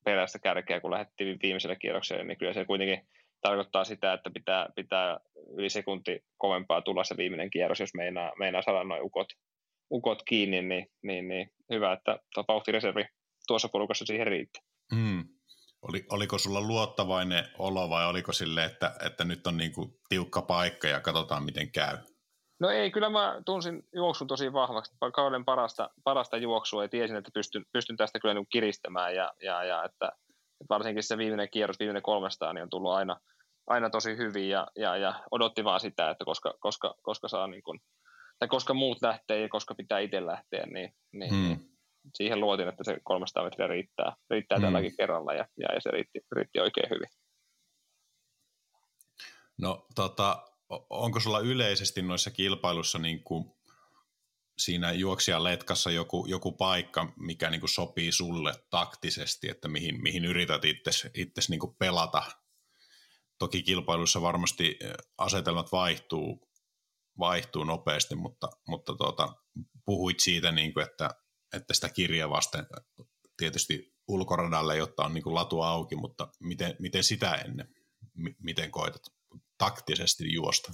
S3: perästä kärkeä, kun lähdettiin viimeiselle kierrokselle, niin kyllä se kuitenkin tarkoittaa sitä, että pitää, pitää yli sekunti kovempaa tulla se viimeinen kierros, jos meinaa, meinaa saada noin ukot, ukot kiinni, niin, niin, niin hyvä, että vauhtireservi tuossa porukassa siihen riittää.
S2: Mm. Oli, oliko sulla luottavainen olo vai oliko sille, että, että nyt on niin kuin tiukka paikka ja katsotaan miten käy?
S3: No ei, kyllä mä tunsin juoksun tosi vahvaksi. Kauden parasta, parasta juoksua ja tiesin, että pystyn, pystyn tästä kyllä niin kiristämään ja, ja, ja että, että varsinkin se viimeinen kierros, viimeinen 300, niin on tullut aina, aina tosi hyvin ja, ja, ja odotti vaan sitä, että koska, koska, koska saa niin kuin, tai koska muut lähtee ja koska pitää itse lähteä, niin, niin, hmm. niin siihen luotin, että se 300 metriä riittää, riittää hmm. tälläkin kerralla ja, ja, ja se riitti, riitti oikein hyvin.
S2: No tota, onko sulla yleisesti noissa kilpailussa niin kuin siinä juoksijan letkassa joku, joku paikka, mikä niin kuin sopii sulle taktisesti, että mihin, mihin yrität itse niin pelata? Toki kilpailussa varmasti eh, asetelmat vaihtuu, vaihtuu nopeasti, mutta, mutta tuota, puhuit siitä, niin kuin, että, että sitä kirjaa vasten tietysti ulkoradalle, jotta on niin kuin latu auki, mutta miten, miten sitä ennen, M- miten koetat? Taktisesti juosta?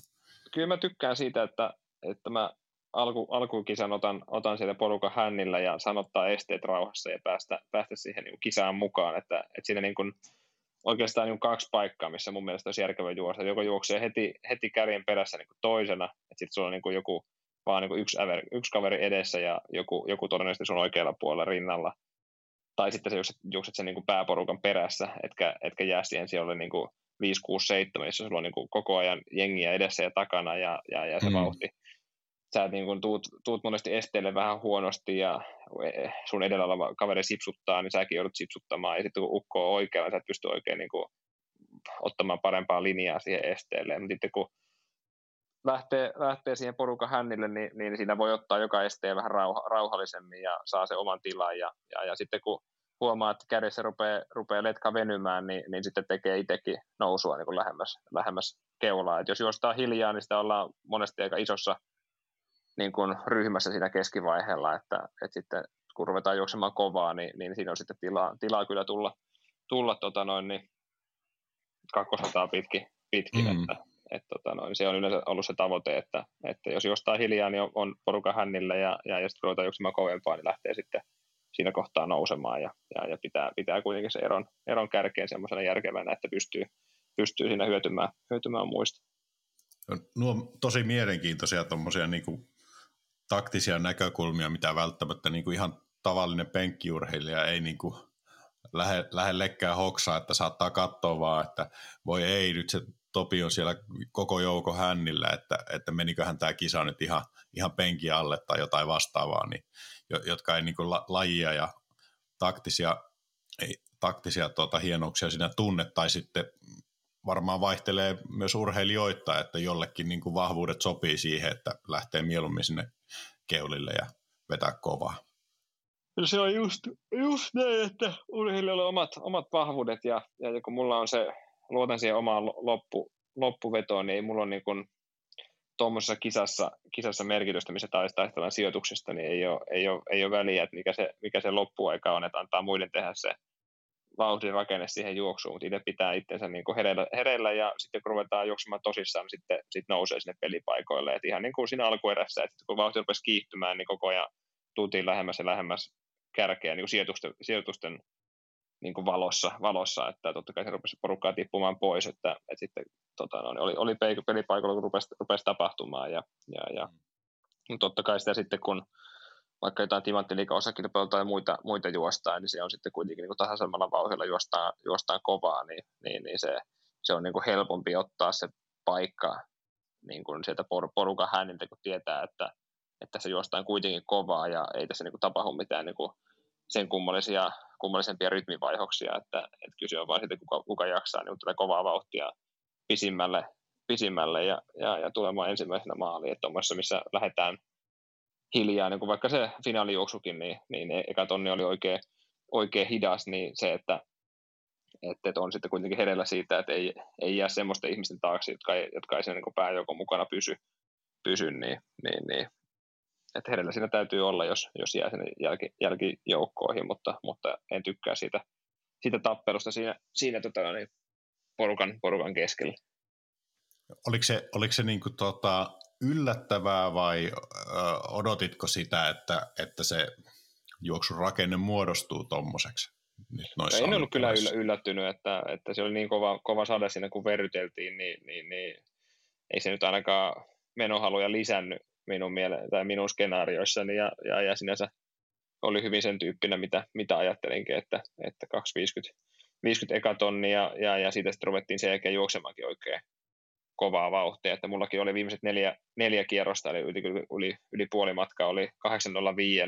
S3: Kyllä mä tykkään siitä, että, että mä alku, alkukisan otan, otan sieltä porukan hännillä ja sanottaa esteet rauhassa ja päästä, päästä siihen niin kisaan mukaan. Että, että siinä niin kuin, oikeastaan niin kaksi paikkaa, missä mun mielestä olisi järkevä juosta. Joko juoksee heti, heti kärjen perässä niin toisena, että sitten sulla on niin joku vaan niin yksi, äver, yksi kaveri edessä ja joku, joku todennäköisesti sun oikealla puolella rinnalla. Tai sitten sä juokset, juokset sen niin pääporukan perässä, etkä, etkä jää siihen siellä niin kuin 5, 6, 7, jossa sulla on niin kuin koko ajan jengiä edessä ja takana ja, ja, ja se mm. vauhti. Sä niin kuin tuut, tuut monesti esteelle vähän huonosti ja e, sun edellä oleva kaveri sipsuttaa, niin säkin joudut sipsuttamaan. Ja sitten kun ukko on oikealla, sä et pysty oikein niin kuin ottamaan parempaa linjaa siihen esteelle. Mutta sitten kun lähtee, lähtee siihen porukan hännille, niin, niin siinä voi ottaa joka esteen vähän rauha, rauhallisemmin ja saa se oman tilan. Ja, ja, ja sitten kun huomaa, että kädessä rupeaa, rupeaa letka venymään, niin, niin sitten tekee itsekin nousua niin kuin lähemmäs, lähemmäs keulaa. Et jos juostaa hiljaa, niin sitä ollaan monesti aika isossa niin kuin ryhmässä siinä keskivaiheella, että, että sitten kun ruvetaan juoksemaan kovaa, niin, niin siinä on sitten tilaa, tilaa kyllä tulla, tulla tota noin, niin kakkosataa pitkin, pitkin mm. että, että tota noin, se on yleensä ollut se tavoite, että, että jos jostain hiljaa, niin on, on porukan hännillä ja, ja, sitten ruvetaan juoksemaan kovempaa, niin lähtee sitten siinä kohtaa nousemaan ja, ja, ja pitää, pitää kuitenkin se eron, eron kärkeen semmoisena järkevänä, että pystyy, pystyy siinä hyötymään, hyötymään muista.
S2: Nuo tosi mielenkiintoisia tuommoisia niin taktisia näkökulmia, mitä välttämättä niin kuin ihan tavallinen penkkiurheilija ei niin kuin lähde lekkää hoksaa, että saattaa katsoa vaan, että voi ei, nyt se Topi on siellä koko joukko hännillä, että, että meniköhän tämä kisa nyt ihan, ihan penki alle tai jotain vastaavaa, niin jotka ei niin kuin lajia ja taktisia, ei, taktisia tuota, hienouksia siinä tunne, tai sitten varmaan vaihtelee myös urheilijoita, että jollekin niin kuin vahvuudet sopii siihen, että lähtee mieluummin sinne keulille ja vetää kovaa.
S3: No se on just, just näin, että urheilijoilla on omat, omat vahvuudet ja, ja kun mulla on se, luotan siihen omaan loppu, loppuvetoon, niin mulla on niin kuin tuommoisessa kisassa, kisassa merkitystä, missä taistellaan sijoituksesta, niin ei ole, ei ole, ei ole väliä, että mikä se, mikä se loppuaika on, että antaa muiden tehdä se vauhdin rakenne siihen juoksuun, mutta itse pitää itsensä niin kuin hereillä, hereillä, ja sitten kun ruvetaan juoksemaan tosissaan, niin sitten, sitten nousee sinne pelipaikoille. Et ihan niin kuin siinä alkuerässä, että kun vauhti rupesi kiihtymään, niin koko ajan tultiin lähemmäs ja lähemmäs kärkeä niin kuin sijoitusten, sijoitusten niin kuin valossa, valossa, että totta kai se rupesi porukkaa tippumaan pois, että, että sitten tota, no, niin oli, oli pelipaikalla, kun rupesi, rupesi tapahtumaan ja, ja, ja mm. totta kai sitä sitten, kun vaikka jotain timanttiliikan osakilpailuja tai muita, muita juostaa, niin se on sitten kuitenkin niin tasaisemmalla vauhdilla juostaan, juostaan kovaa, niin, niin, niin se, se on niin kuin helpompi ottaa se paikka niin kuin sieltä por, porukan hänniltä, kun tietää, että, että se juostaan kuitenkin kovaa ja ei tässä niin kuin tapahdu mitään niin kuin sen kummallisia kummallisempia rytmivaihoksia, että, että kyse on vain siitä, kuka, kuka jaksaa niin tätä kovaa vauhtia pisimmälle, pisimmälle ja, ja, ja tulemaan ensimmäisenä maaliin. Että tuommoisessa, missä lähdetään hiljaa, niin kuin vaikka se finaalijuoksukin, niin, niin eka tonni oli oikein, oikein hidas, niin se, että, että, että on sitten kuitenkin hereillä siitä, että ei, ei jää semmoisten ihmisten taakse, jotka ei, jotka ei siinä niin pääjoukon mukana pysy, pysy niin, niin, niin että hereillä siinä täytyy olla, jos, jos jää sinne jälki, jälkijoukkoihin, mutta, mutta en tykkää siitä, siitä tappelusta siinä, siinä tota, niin porukan, porukan keskellä.
S2: Oliko se, oliko se niin kuin, tota, yllättävää vai ö, odotitko sitä, että, että se juoksun rakenne muodostuu tuommoiseksi?
S3: No, en ollut kyllä yllä, yllättynyt, että, että se oli niin kova, kova sade siinä, kun verryteltiin, niin, niin, niin ei se nyt ainakaan menohaluja lisännyt minun, miele- tai minun skenaarioissani ja, ja, ja sinänsä oli hyvin sen tyyppinen, mitä, mitä ajattelinkin, että, että 250 50 eka tonnia ja, ja siitä sitten ruvettiin sen jälkeen juoksemaankin oikein kovaa vauhtia, että mullakin oli viimeiset neljä, neljä kierrosta, eli yli, yli, yli puoli matkaa oli 805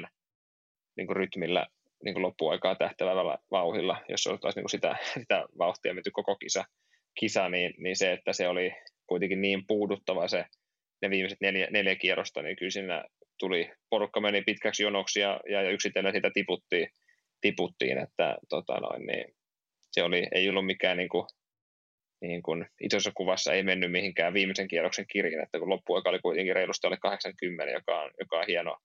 S3: niin kuin rytmillä niin kuin loppuaikaa tähtävällä vauhilla, jos oltaisiin niin sitä, sitä vauhtia menty koko kisa, kisa niin, niin, se, että se oli kuitenkin niin puuduttava se ne viimeiset neljä, neljä kierrosta, niin kyllä siinä tuli, porukka meni pitkäksi jonoksi ja, ja yksitellen sitä tiputtiin, tiputtiin että tota noin, niin se oli, ei ollut mikään niin kuin, niin kuin isossa kuvassa ei mennyt mihinkään viimeisen kierroksen kirjan, että kun loppuaika oli kuitenkin reilusti alle 80, joka on, joka on hieno,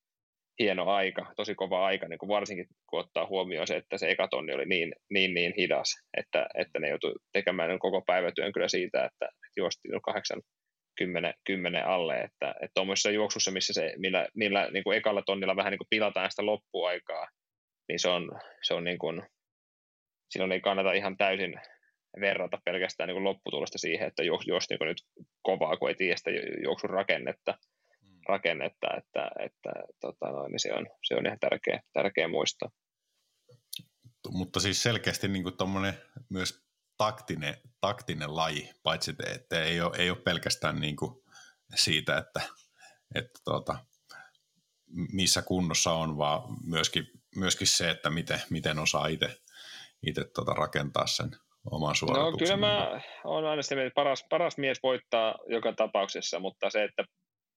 S3: hieno aika, tosi kova aika, niin kuin varsinkin kun ottaa huomioon se, että se ekatonni oli niin, niin, niin hidas, että, että ne joutui tekemään koko päivätyön kyllä siitä, että juostiin 8, 10, 10 alle, että, että tuommoisessa juoksussa, missä se, millä, millä niin kuin ekalla tonnilla vähän niin kuin pilataan sitä loppuaikaa, niin se on, se on niin kuin, silloin ei kannata ihan täysin verrata pelkästään niin kuin lopputulosta siihen, että jos, jos niin nyt kovaa, kun ei tiedä sitä juoksun rakennetta, mm. rakennetta että, että tota noin, niin se, on, se on ihan tärkeä, tärkeä muistaa.
S2: Mutta siis selkeästi niin kuin myös taktinen, taktinen laji, paitsi että, että ei, ole, ei ole pelkästään niin kuin siitä, että, että tuota, missä kunnossa on, vaan myöskin, myöskin se, että miten, miten osaa itse, itse tuota rakentaa sen oman suorituksen.
S3: No kyllä mä olen aina sitä, että paras, paras mies voittaa joka tapauksessa, mutta se, että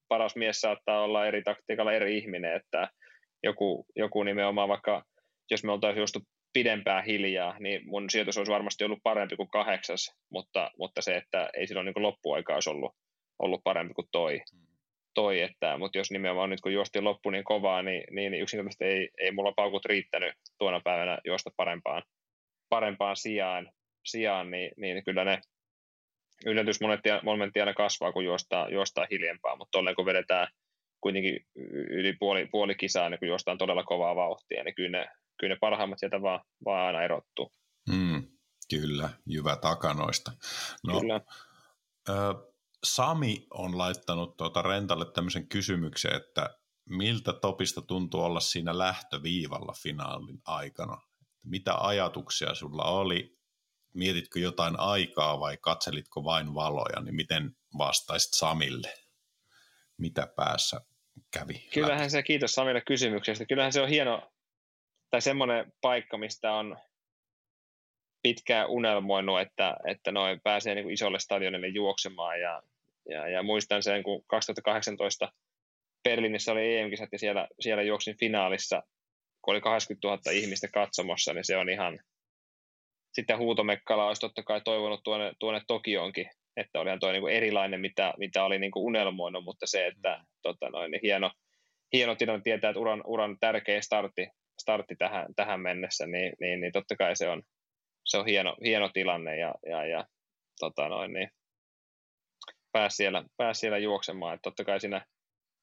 S3: paras mies saattaa olla eri taktiikalla eri ihminen, että joku, joku nimenomaan vaikka, jos me oltaisiin juostu pidempään hiljaa, niin mun sijoitus olisi varmasti ollut parempi kuin kahdeksas, mutta, mutta se, että ei silloin niin loppuaika olisi ollut, ollut parempi kuin toi. toi että, mutta jos nimenomaan nyt kun juostiin loppu niin kovaa, niin, niin yksinkertaisesti ei, ei mulla paukut riittänyt tuona päivänä juosta parempaan, parempaan sijaan, sijaan niin, niin kyllä ne yllätysmomentti aina kasvaa, kun juostaa, juostaa hiljempaa, mutta tolleen kun vedetään kuitenkin yli puoli, puoli kisaa, niin kun juostaan todella kovaa vauhtia, niin kyllä ne, kyllä ne parhaimmat sieltä vaan, vaan aina erottuu.
S2: Mm, kyllä, jyvä takanoista. No, kyllä. Ö, Sami on laittanut tuota Rentalle tämmöisen kysymyksen, että miltä Topista tuntuu olla siinä lähtöviivalla finaalin aikana? Mitä ajatuksia sulla oli? Mietitkö jotain aikaa vai katselitko vain valoja? Niin miten vastaisit Samille? Mitä päässä kävi?
S3: Kyllähän läpi? se, kiitos Samille kysymyksestä. Kyllähän se on hieno, tai semmoinen paikka, mistä on pitkään unelmoinut, että, että noin pääsee niin kuin isolle stadionille juoksemaan. Ja, ja, ja muistan sen, kun 2018 Berliinissä oli EM-kisat ja siellä, siellä juoksin finaalissa, kun oli 80 000 ihmistä katsomossa, niin se on ihan, sitten huutomekkala olisi totta kai toivonut tuonne, tuonne Tokioonkin, että olihan toi niin kuin erilainen, mitä, mitä oli niin kuin unelmoinut, mutta se, että mm. tota noin, niin hieno, hieno tilanne tietää, että uran, uran tärkeä startti, startti tähän, tähän mennessä, niin, niin, niin totta kai se on, se on hieno, hieno tilanne ja, ja, ja tota noin, niin pääsi siellä, pääsi siellä juoksemaan. Että totta kai siinä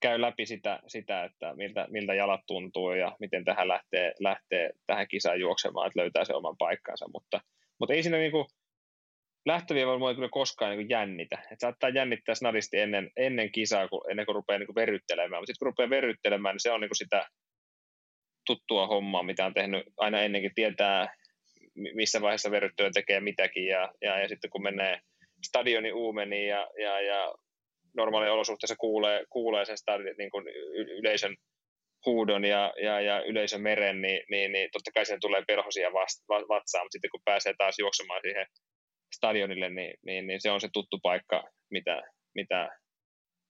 S3: käy läpi sitä, sitä että miltä, miltä jalat tuntuu ja miten tähän lähtee, lähtee tähän kisaan juoksemaan, että löytää se oman paikkansa. Mutta, mutta ei siinä niin kuin, lähtöviivalla mua ei kyllä koskaan niin jännitä. Et saattaa jännittää snadisti ennen, ennen kisaa, kun, ennen kuin rupeaa niin kuin verryttelemään. Mutta sitten kun rupeaa verryttelemään, niin se on niin kuin sitä tuttua hommaa, mitä on tehnyt aina ennenkin. Tietää, missä vaiheessa verryttelyä tekee mitäkin. Ja, ja, ja sitten kun menee stadionin uumeniin ja, ja, ja normaali olosuhteessa kuulee, kuulee sen stadion, niin kuin yleisön huudon ja, ja, ja yleisön meren, niin, niin, niin totta kai sen tulee perhosia vatsaan, mutta sitten kun pääsee taas juoksemaan siihen stadionille, niin, niin, niin se on se tuttu paikka, mitä, mitä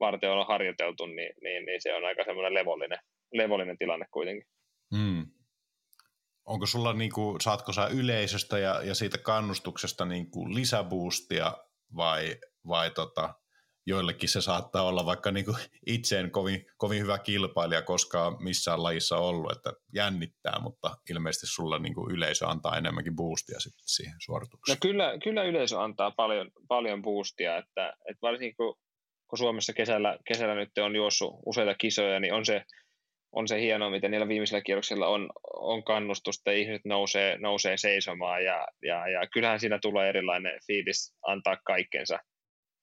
S3: varten on harjoiteltu, niin, niin, niin se on aika semmoinen levollinen, levollinen tilanne kuitenkin. Hmm.
S2: Onko sulla, niin kuin, saatko sä yleisöstä ja, ja siitä kannustuksesta niin kuin lisäboostia vai, vai tota, joillekin se saattaa olla vaikka niin kuin itseen kovin, kovin hyvä kilpailija koskaan missään lajissa ollut, että jännittää, mutta ilmeisesti sulla niin kuin yleisö antaa enemmänkin boostia sitten siihen suoritukseen.
S3: No kyllä, kyllä yleisö antaa paljon, paljon boostia, että, että varsinkin kun, kun Suomessa kesällä, kesällä nyt on juossut useita kisoja, niin on se, on se hienoa, miten niillä viimeisillä kierroksilla on, on kannustusta, ihmiset nousee, nousee seisomaan ja, ja, ja kyllähän siinä tulee erilainen fiilis antaa kaikkensa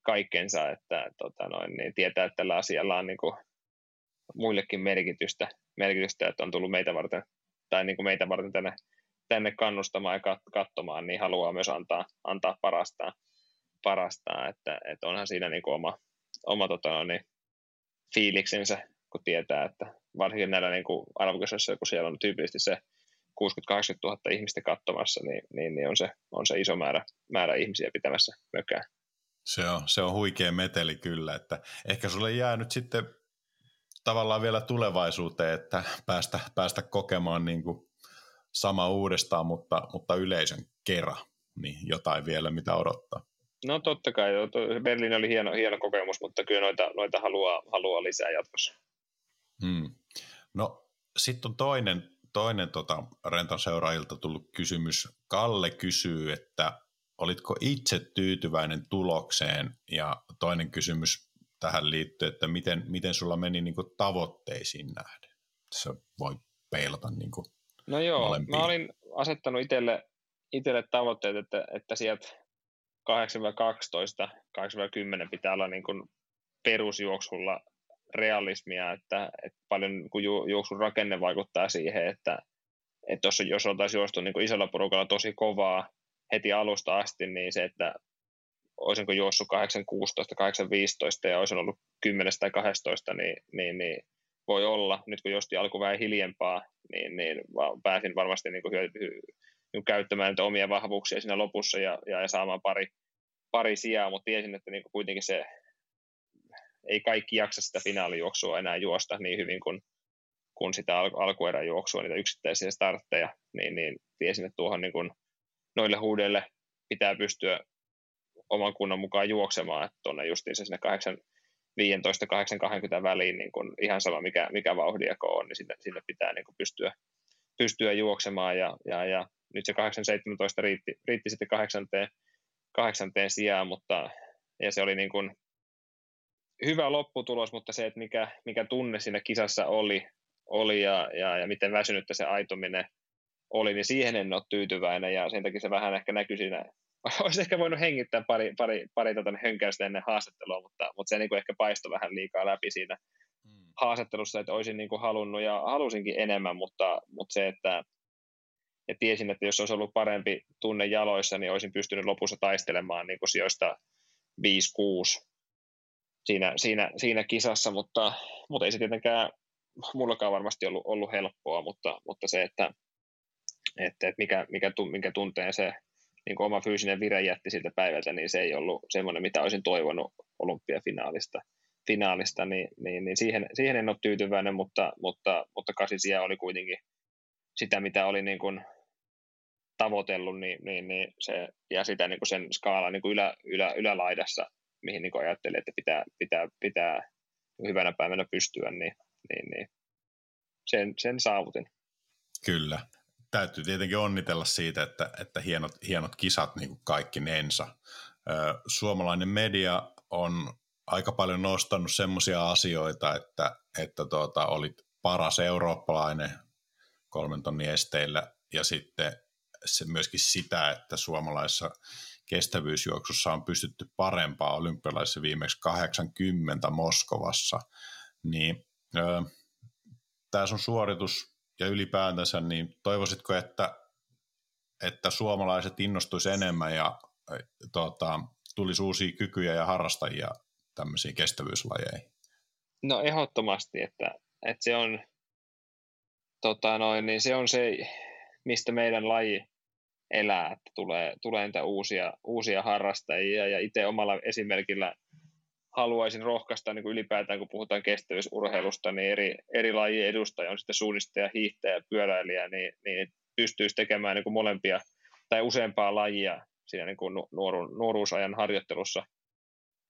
S3: kaikkensa, että tota noin, niin tietää, että tällä asialla on niin kuin muillekin merkitystä, merkitystä, että on tullut meitä varten, tai niin kuin meitä varten tänne, tänne kannustamaan ja katsomaan, niin haluaa myös antaa, antaa parastaan, parastaan että, että onhan siinä niin kuin oma, oma tota noin, fiiliksensä, kun tietää, että varsinkin näillä niin kuin arvokisoissa, kun siellä on tyypillisesti se 60-80 000 ihmistä katsomassa, niin, niin, niin on, se, on se iso määrä, määrä ihmisiä pitämässä mökää.
S2: Se on, se on huikea meteli kyllä, että ehkä sulle jää nyt sitten tavallaan vielä tulevaisuuteen, että päästä, päästä kokemaan niin kuin sama uudestaan, mutta, mutta yleisön kerran, niin jotain vielä, mitä odottaa.
S3: No totta kai, Berliin oli hieno, hieno kokemus, mutta kyllä noita, noita haluaa, haluaa lisää jatkossa.
S2: Hmm. No sitten on toinen, toinen tota, Rentan seuraajilta tullut kysymys. Kalle kysyy, että olitko itse tyytyväinen tulokseen? Ja toinen kysymys tähän liittyy, että miten, miten sulla meni niin kuin tavoitteisiin nähden? Se voi peilata niin kuin
S3: No joo, molempiin. mä olin asettanut itselle, itselle tavoitteet, että, että sieltä 8-12, 8-10 pitää olla niin kuin perusjuoksulla realismia, että, että paljon kun ju, juoksun rakenne vaikuttaa siihen, että, että jos, jos oltaisiin juostu niin isolla porukalla tosi kovaa heti alusta asti, niin se, että olisinko juossut 8.16, 8.15 ja olisin ollut 10 tai 12, niin, niin, niin voi olla. Nyt kun josti alkoi vähän hiljempaa, niin, niin pääsin varmasti niin kuin niin käyttämään omia vahvuuksia siinä lopussa ja, ja, ja saamaan pari, pari sijaa, mutta tiesin, että niin kuitenkin se ei kaikki jaksa sitä finaalijuoksua enää juosta niin hyvin kuin, kuin sitä al- alkuerän juoksua, niitä yksittäisiä startteja, niin, niin tiesin, että tuohon niin kuin noille huudeille pitää pystyä oman kunnan mukaan juoksemaan, että tuonne justiinsa sinne 8, 15-8-20 väliin niin kun ihan sama mikä, mikä vauhdiako on, niin sinne, sinne pitää niin pystyä, pystyä juoksemaan ja, ja, ja nyt se 8-17 riitti, riitti sitten kahdeksanteen, kahdeksanteen sijaan, mutta ja se oli niin kuin hyvä lopputulos, mutta se, että mikä, mikä tunne siinä kisassa oli, oli ja, ja, ja miten väsynyttä se aitominen oli, niin siihen en ole tyytyväinen ja sen takia se vähän ehkä näkyi siinä olisi ehkä voinut hengittää pari, pari, pari tota hönkäystä ennen haastattelua, mutta, mutta se niin kuin ehkä paistoi vähän liikaa läpi siinä mm. haastattelussa, että olisin niin kuin halunnut ja halusinkin enemmän, mutta, mutta se, että ja tiesin, että jos olisi ollut parempi tunne jaloissa, niin olisin pystynyt lopussa taistelemaan niin kuin sijoista 5-6 siinä, siinä, siinä kisassa, mutta, mutta ei se tietenkään mullakaan varmasti ollut, ollut helppoa, mutta, mutta se, että, että, että mikä, mikä, mikä tunteen se niin oma fyysinen vire jätti siltä päivältä, niin se ei ollut semmoinen, mitä olisin toivonut olympiafinaalista. Finaalista, niin, niin, niin siihen, siihen en ole tyytyväinen, mutta, mutta, mutta kasisia oli kuitenkin sitä, mitä oli niin kuin tavoitellut, niin, niin, niin se, ja sitä niin kuin sen skaalan niin kuin ylä, ylä, ylälaidassa, mihin niin kuin ajattelin, että pitää, pitää, pitää hyvänä päivänä pystyä, niin, niin, niin sen, sen saavutin.
S2: Kyllä täytyy tietenkin onnitella siitä, että, että hienot, hienot kisat niin kuin kaikki nensa. Suomalainen media on aika paljon nostanut semmoisia asioita, että, että tuota, olit paras eurooppalainen kolmen tonnin esteillä ja sitten se myöskin sitä, että suomalaisessa kestävyysjuoksussa on pystytty parempaa olympialaisissa viimeksi 80 Moskovassa, niin tämä sun suoritus ja ylipäätänsä, niin toivoisitko, että, että suomalaiset innostuisi enemmän ja tuota, tulisi uusia kykyjä ja harrastajia tämmöisiin kestävyyslajeihin?
S3: No ehdottomasti, että, että se on tota noin, niin se on se, mistä meidän laji elää, että tulee, tulee niitä uusia, uusia harrastajia. Ja itse omalla esimerkillä haluaisin rohkaista niin kuin ylipäätään, kun puhutaan kestävyysurheilusta, niin eri, eri lajien edustaja on sitten suunnistaja, hiihtäjä, pyöräilijä, niin, niin pystyisi tekemään niin kuin molempia tai useampaa lajia siinä niin kuin nuoru, nuoruusajan harjoittelussa,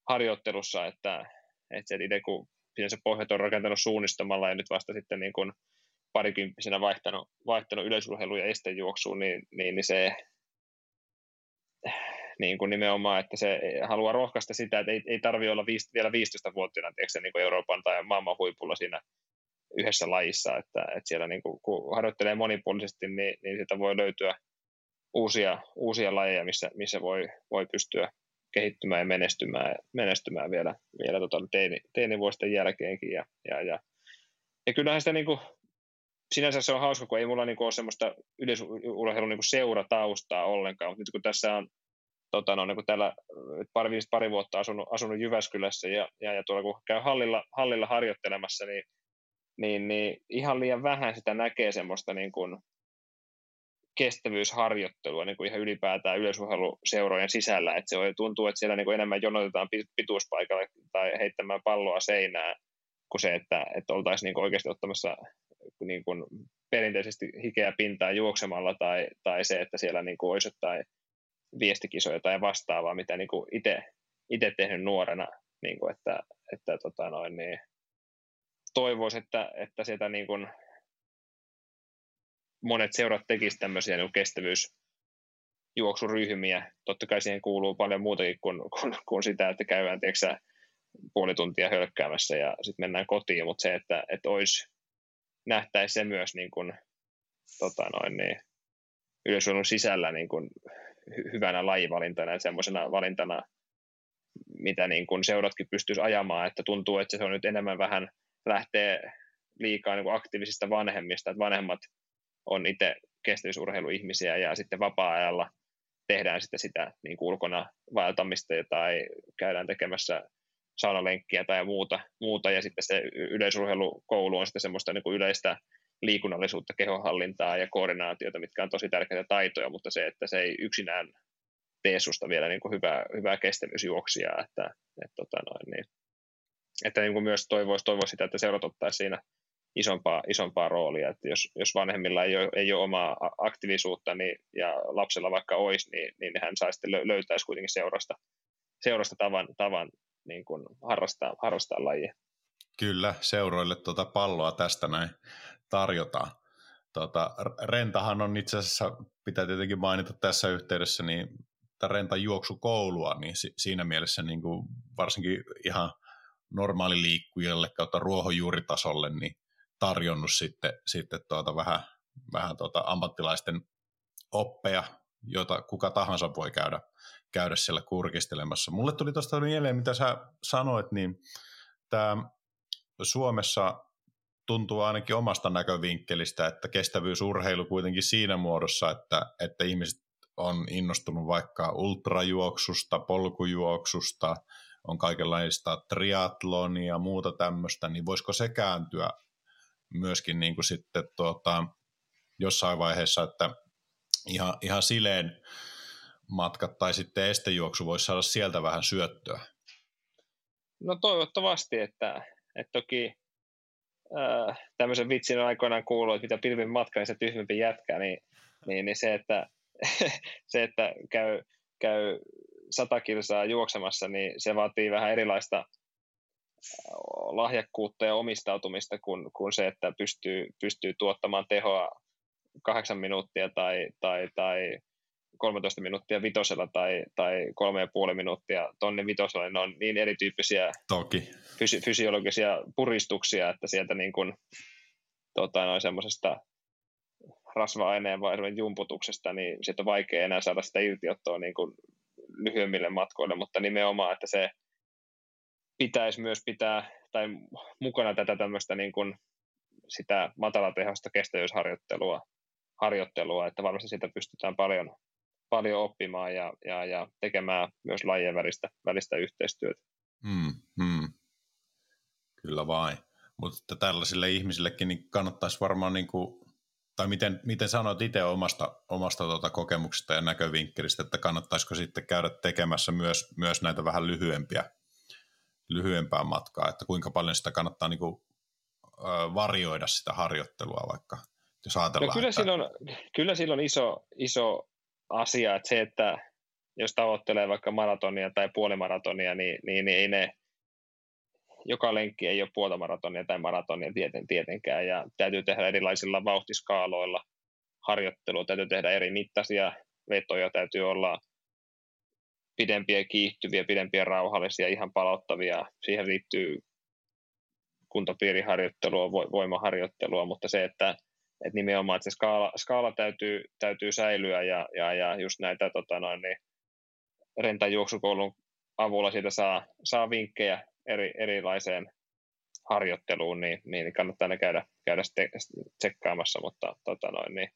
S3: harjoittelussa että, että itse kun se pohjat on rakentanut suunnistamalla ja nyt vasta sitten niin kuin parikymppisenä vaihtanut, vaihtanut yleisurheilu ja estejuoksuun, niin, niin, niin se niin kuin nimenomaan, että se haluaa rohkaista sitä, että ei, ei tarvitse olla viisi, vielä 15-vuotiaana tiedätkö, niin kuin Euroopan tai maailman huipulla siinä yhdessä lajissa, että, että siellä niin kuin, kun harjoittelee monipuolisesti, niin, niin sitä voi löytyä uusia, uusia lajeja, missä, missä voi, voi pystyä kehittymään ja menestymään, menestymään vielä, vielä tota teini, teinivuosien jälkeenkin. Ja, ja, ja, ja kyllähän sitä niin kuin, sinänsä se on hauska, kun ei mulla niin kuin ole semmoista yleisurheilun niin seurataustaa ollenkaan, mutta nyt kun tässä on tota, no, niin täällä pari, pari vuotta asunut, asunut Jyväskylässä ja, ja, ja tuolla kun käy hallilla, hallilla harjoittelemassa, niin, niin, niin ihan liian vähän sitä näkee semmoista niin kuin kestävyysharjoittelua niin kuin ihan ylipäätään yleisurheiluseurojen sisällä, että se tuntuu, että siellä niin enemmän jonotetaan pituuspaikalle tai heittämään palloa seinään, kuin se, että, että oltaisiin niin oikeasti ottamassa niin kuin perinteisesti hikeä pintaa juoksemalla tai, tai se, että siellä niin kuin olisi jotain viestikisoja tai vastaavaa, mitä niin kuin itse, itse tehnyt nuorena, niin kuin että, että tota noin, niin toivoisi, että, että sieltä niin kuin monet seurat tekisivät tämmöisiä niin kestävyysjuoksuryhmiä. Totta kai siihen kuuluu paljon muutakin kuin, kuin, kuin sitä, että käydään tiedätkö, puoli tuntia hölkkäämässä ja sitten mennään kotiin, mutta se, että, että olisi, nähtäisi se myös niin kuin, tota noin, niin, yleisurheilun sisällä niin kuin, hyvänä lajivalintana ja semmoisena valintana, mitä niin kuin seuratkin pystyisi ajamaan, että tuntuu, että se on nyt enemmän vähän lähtee liikaa niin kuin aktiivisista vanhemmista, että vanhemmat on itse kestävyysurheiluihmisiä ja sitten vapaa-ajalla tehdään sitten sitä niin kuin ulkona vaeltamista tai käydään tekemässä saunalenkkiä tai muuta, muuta. Ja sitten se yleisurheilukoulu on sitten semmoista niin kuin yleistä liikunnallisuutta, kehonhallintaa ja koordinaatiota, mitkä on tosi tärkeitä taitoja, mutta se, että se ei yksinään tee susta vielä niin kuin hyvää, hyvää kestävyysjuoksia, että, että, tota noin, niin, että niin kuin myös toivoisi, toivoisi sitä, että seurat ottaisi siinä isompaa, isompaa roolia, että jos, jos vanhemmilla ei ole, ei ole omaa aktiivisuutta niin, ja lapsella vaikka olisi, niin, niin hän saisi sitten löytäisi kuitenkin seurasta, seurasta tavan, tavan niin kuin harrastaa, harrastaa lajia.
S2: Kyllä, seuroille tuota palloa tästä näin tarjotaan. Tota, rentahan on itse asiassa, pitää tietenkin mainita tässä yhteydessä, niin rentan juoksukoulua, niin si- siinä mielessä niin kuin varsinkin ihan normaali liikkujalle kautta ruohonjuuritasolle, niin tarjonnut sitten, sitten tuota vähän, vähän tuota ammattilaisten oppeja, joita kuka tahansa voi käydä, käydä siellä kurkistelemassa. Mulle tuli tuosta mieleen, mitä sä sanoit, niin tämä Suomessa tuntuu ainakin omasta näkövinkkelistä, että kestävyysurheilu kuitenkin siinä muodossa, että, että ihmiset on innostunut vaikka ultrajuoksusta, polkujuoksusta, on kaikenlaista triatlonia ja muuta tämmöistä, niin voisiko se kääntyä myöskin niin kuin sitten tuota, jossain vaiheessa, että ihan, ihan sileen matkat tai sitten estejuoksu voisi saada sieltä vähän syöttöä?
S3: No toivottavasti, että, että toki äh, tämmöisen vitsin aikoinaan kuuluu, että mitä pilvin matka, niin se tyhmempi jätkä, niin, niin, niin se, että, se, että käy, käy sata kilsaa juoksemassa, niin se vaatii vähän erilaista lahjakkuutta ja omistautumista kuin, kuin se, että pystyy, pystyy tuottamaan tehoa kahdeksan minuuttia tai, tai, tai 13 minuuttia vitosella tai, tai kolme ja puoli minuuttia tonni vitosella, ne on niin erityyppisiä
S2: Toki.
S3: Fysi- fysiologisia puristuksia, että sieltä niin kuin, tota, noin semmoisesta rasva-aineen vaihdon jumputuksesta, niin sitten on vaikea enää saada sitä irtiottoa niin kuin lyhyemmille matkoille, mutta nimenomaan, että se pitäisi myös pitää tai mukana tätä tämmöistä niin kuin sitä matalatehosta kestävyysharjoittelua, harjoittelua, että varmasti sitä pystytään paljon, paljon oppimaan ja, ja, ja tekemään myös lajien välistä, välistä yhteistyötä.
S2: Hmm, hmm. Kyllä vain. Mutta tällaisille ihmisillekin niin kannattaisi varmaan, niin kuin, tai miten, miten sanoit itse omasta, omasta tuota kokemuksesta ja näkövinkkelistä, että kannattaisiko sitten käydä tekemässä myös, myös näitä vähän lyhyempiä lyhyempää matkaa, että kuinka paljon sitä kannattaa niin kuin, ö, varjoida sitä harjoittelua vaikka, jos ajatellaan.
S3: No kyllä, että... silloin, kyllä silloin iso, iso asia, että se, että jos tavoittelee vaikka maratonia tai puolimaratonia, niin, niin, niin ei ne, joka lenkki ei ole puolta maratonia tai maratonia tieten, tietenkään, ja täytyy tehdä erilaisilla vauhtiskaaloilla harjoittelua, täytyy tehdä eri mittaisia vetoja, täytyy olla pidempiä kiihtyviä, pidempiä rauhallisia, ihan palauttavia. Siihen liittyy kuntopiiriharjoittelua, voimaharjoittelua, mutta se, että, että nimenomaan että se skaala, skaala täytyy, täytyy säilyä ja, ja, ja just näitä tota noin, niin, rentan juoksukoulun avulla siitä saa, saa vinkkejä eri, erilaiseen harjoitteluun, niin, niin kannattaa ne käydä, käydä tsekkaamassa, mutta tota noin, niin,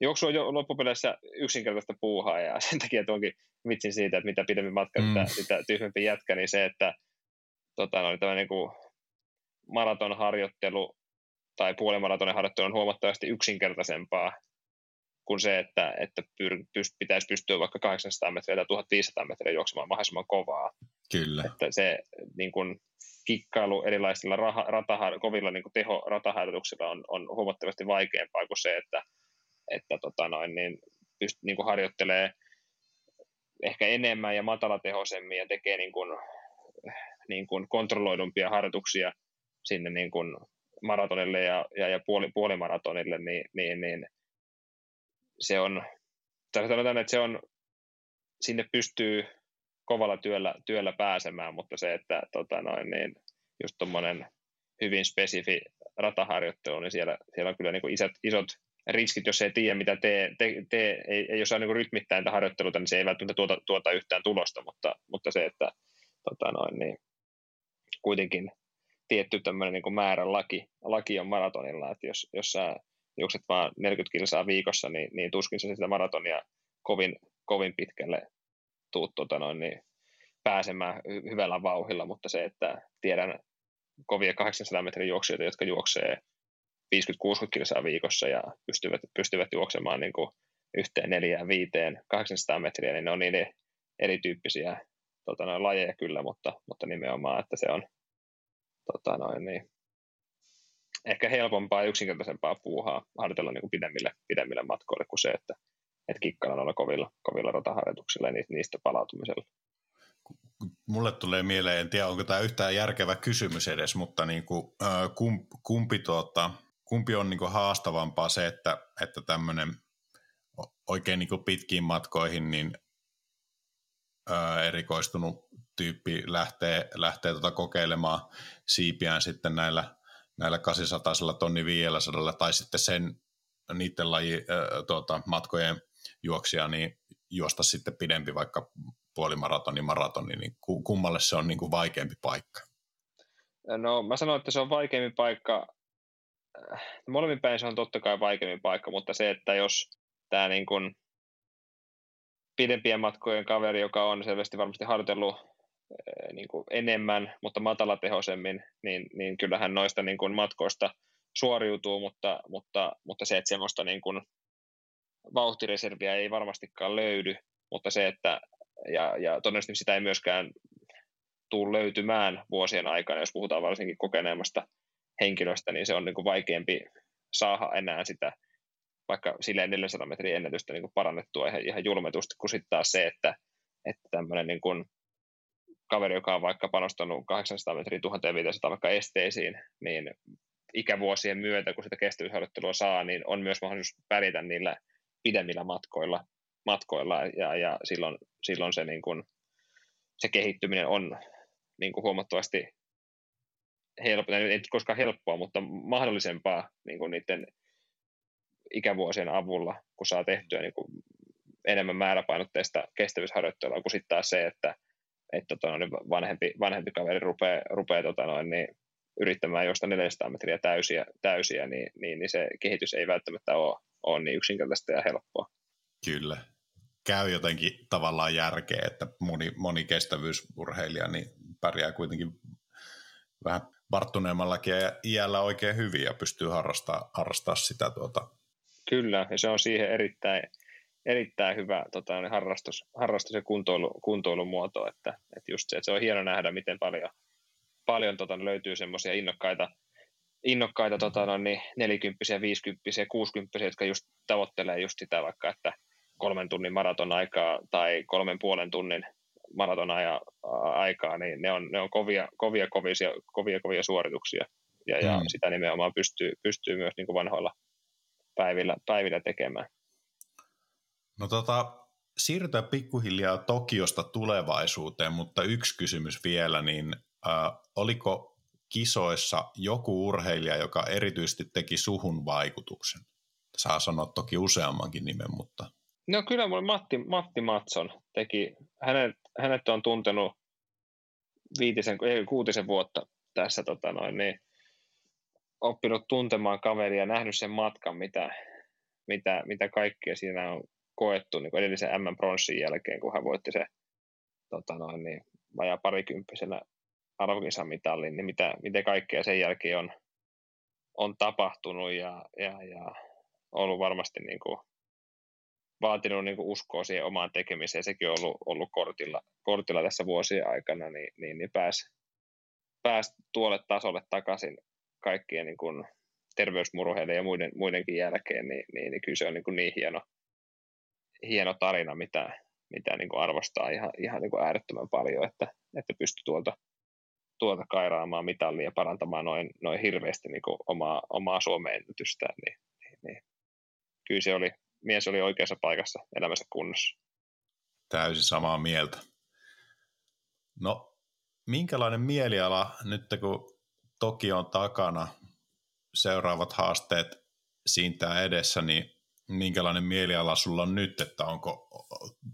S3: juoksu on jo loppupeleissä yksinkertaista puuhaa ja sen takia tuonkin vitsin siitä, että mitä pidempi matka, mm. sitä, sitä tyhmempi jätkä, niin se, että tota, no, tämä niin kuin maratonharjoittelu tai puolimaratonin harjoittelu on huomattavasti yksinkertaisempaa kuin se, että, että pyr, pyst, pitäisi pystyä vaikka 800 metriä tai 1500 metriä juoksemaan mahdollisimman kovaa.
S2: Kyllä.
S3: Että se niin kuin, kikkailu erilaisilla raha, ratahar, kovilla niin teho rataharjoituksilla on, on huomattavasti vaikeampaa kuin se, että, että tota noin, niin pyst, niin harjoittelee ehkä enemmän ja matalatehoisemmin ja tekee niin kuin, niin kuin kontrolloidumpia harjoituksia sinne niin kuin maratonille ja, ja, ja puoli, puolimaratonille, niin, niin, niin se on, tai sanotaan, että se on, sinne pystyy kovalla työllä, työllä pääsemään, mutta se, että tota noin, niin just tuommoinen hyvin spesifi rataharjoittelu, niin siellä, siellä on kyllä niin kuin isot, riskit, jos ei tiedä, mitä tee, te, te, ei, ei osaa niin rytmittää niitä harjoitteluta, niin se ei välttämättä tuota, tuota yhtään tulosta, mutta, mutta se, että tota noin, niin kuitenkin tietty tämmöinen niin määrä laki, laki on maratonilla, että jos, jos sä juokset vaan 40 kilsaa viikossa, niin, niin tuskin sä sitä maratonia kovin, kovin pitkälle tuut tota noin, niin pääsemään hyvällä vauhilla, mutta se, että tiedän kovia 800 metrin juoksijoita, jotka juoksee 50-60 kilsaa viikossa ja pystyvät, pystyvät juoksemaan niin kuin yhteen neljään, viiteen, 800 metriä, niin ne on niin erityyppisiä tota, noin, lajeja kyllä, mutta, mutta nimenomaan, että se on tota, noin, niin, ehkä helpompaa ja yksinkertaisempaa puuhaa harjoitella niin kuin pidemmille, pidemmille matkoille kuin se, että, että kikkailla noilla kovilla, kovilla rataharjoituksilla ja niistä palautumisella.
S2: Mulle tulee mieleen, en tiedä onko tämä yhtään järkevä kysymys edes, mutta niin kuin, kumpi, kumpi, tuota, kumpi on niin kuin haastavampaa se, että, että tämmöinen oikein niin kuin pitkiin matkoihin niin erikoistunut tyyppi lähtee, lähtee tuota kokeilemaan siipiään sitten näillä, näillä 800 tonni 500 tai sitten sen niiden laji, äh, tuota, matkojen juoksia, niin juosta sitten pidempi vaikka puolimaratoni, maratoni, niin kummalle se on niin kuin vaikeampi paikka?
S3: No mä sanoin, että se on vaikeampi paikka. Molemmin päin se on totta kai vaikeampi paikka, mutta se, että jos tämä niin kuin pidempien matkojen kaveri, joka on selvästi varmasti harjoitellut eh, niin kuin enemmän, mutta matalatehoisemmin, niin, niin kyllähän noista niin kuin matkoista suoriutuu, mutta, mutta, mutta se, että semmoista niin kuin vauhtireserviä ei varmastikaan löydy, mutta se, että ja, ja todennäköisesti sitä ei myöskään tule löytymään vuosien aikana, jos puhutaan varsinkin kokeneemmasta henkilöstä, niin se on niin kuin vaikeampi saada enää sitä vaikka silleen 400 metrin ennätystä niin kuin parannettua ihan, ihan julmetusti, kun sitten taas se, että, että tämmöinen niin kuin kaveri, joka on vaikka panostanut 800 metriä 1500 vaikka esteisiin, niin ikävuosien myötä, kun sitä kestävyysharjoittelua saa, niin on myös mahdollisuus pärjätä niillä pidemmillä matkoilla, matkoilla. Ja, ja silloin, silloin se, niin kuin, se kehittyminen on niin kuin huomattavasti helppoa, ei koskaan helppoa, mutta mahdollisempaa niin kuin niiden ikävuosien avulla, kun saa tehtyä niin kuin enemmän määräpainotteista kestävyysharjoittelua kuin sitten taas se, että, että tota, niin vanhempi, vanhempi kaveri rupeaa, rupeaa tota noin, niin yrittämään josta 400 metriä täysiä, täysiä niin, niin, niin, se kehitys ei välttämättä ole, ole niin yksinkertaista ja helppoa.
S2: Kyllä. Käy jotenkin tavallaan järkeä, että moni, moni kestävyysurheilija niin pärjää kuitenkin vähän varttuneemmallakin ja iällä oikein hyvin ja pystyy harrastamaan harrastaa sitä tuota
S3: Kyllä, ja se on siihen erittäin, erittäin hyvä tota, niin harrastus, harrastus ja kuntoilu, kuntoilumuoto, että, että just se, että se on hieno nähdä, miten paljon, paljon tota, löytyy semmoisia innokkaita, innokkaita tota, no, niin, 40 50 60 jotka just tavoittelee just sitä vaikka, että kolmen tunnin maraton aikaa tai kolmen puolen tunnin maraton aikaa, niin ne on, ne on kovia, kovia, kovia, kovia, kovia suorituksia. Ja, ja mm. sitä nimenomaan pystyy, pystyy myös niin kuin vanhoilla, päivillä, päivillä tekemään.
S2: No tota, siirrytään pikkuhiljaa Tokiosta tulevaisuuteen, mutta yksi kysymys vielä, niin äh, oliko kisoissa joku urheilija, joka erityisesti teki suhun vaikutuksen? Saa sanoa toki useammankin nimen, mutta...
S3: No kyllä mulle Matti, Matti Matson teki, hänet, hänet on tuntenut viitisen, ei, kuutisen vuotta tässä tota noin, niin oppinut tuntemaan kaveria, nähnyt sen matkan, mitä, mitä, mitä kaikkea siinä on koettu niin edellisen M-pronssin jälkeen, kun hän voitti se tota noin, niin, vajaa parikymppisenä arvokisamitallin, niin mitä, mitä kaikkea sen jälkeen on, on tapahtunut ja, ja, ja ollut varmasti niin kuin, vaatinut niin kuin uskoa siihen omaan tekemiseen. Sekin on ollut, ollut kortilla, kortilla tässä vuosien aikana, niin, niin, niin pääsi pääs tuolle tasolle takaisin kaikkien niin kuin terveysmurheiden ja muiden, muidenkin jälkeen, niin, niin, niin kyllä se on niin, kuin niin hieno, hieno tarina, mitä, mitä niin kuin arvostaa ihan, ihan niin kuin äärettömän paljon, että, että pystyy tuolta, tuolta kairaamaan mitallia ja parantamaan noin, noin hirveästi niin kuin omaa, omaa Suomen niin, niin, niin kyllä se oli, mies oli oikeassa paikassa elämänsä kunnossa.
S2: Täysin samaa mieltä. No, minkälainen mieliala nyt kun Tokio on takana, seuraavat haasteet siintää edessä, niin minkälainen mieliala sulla on nyt, että onko,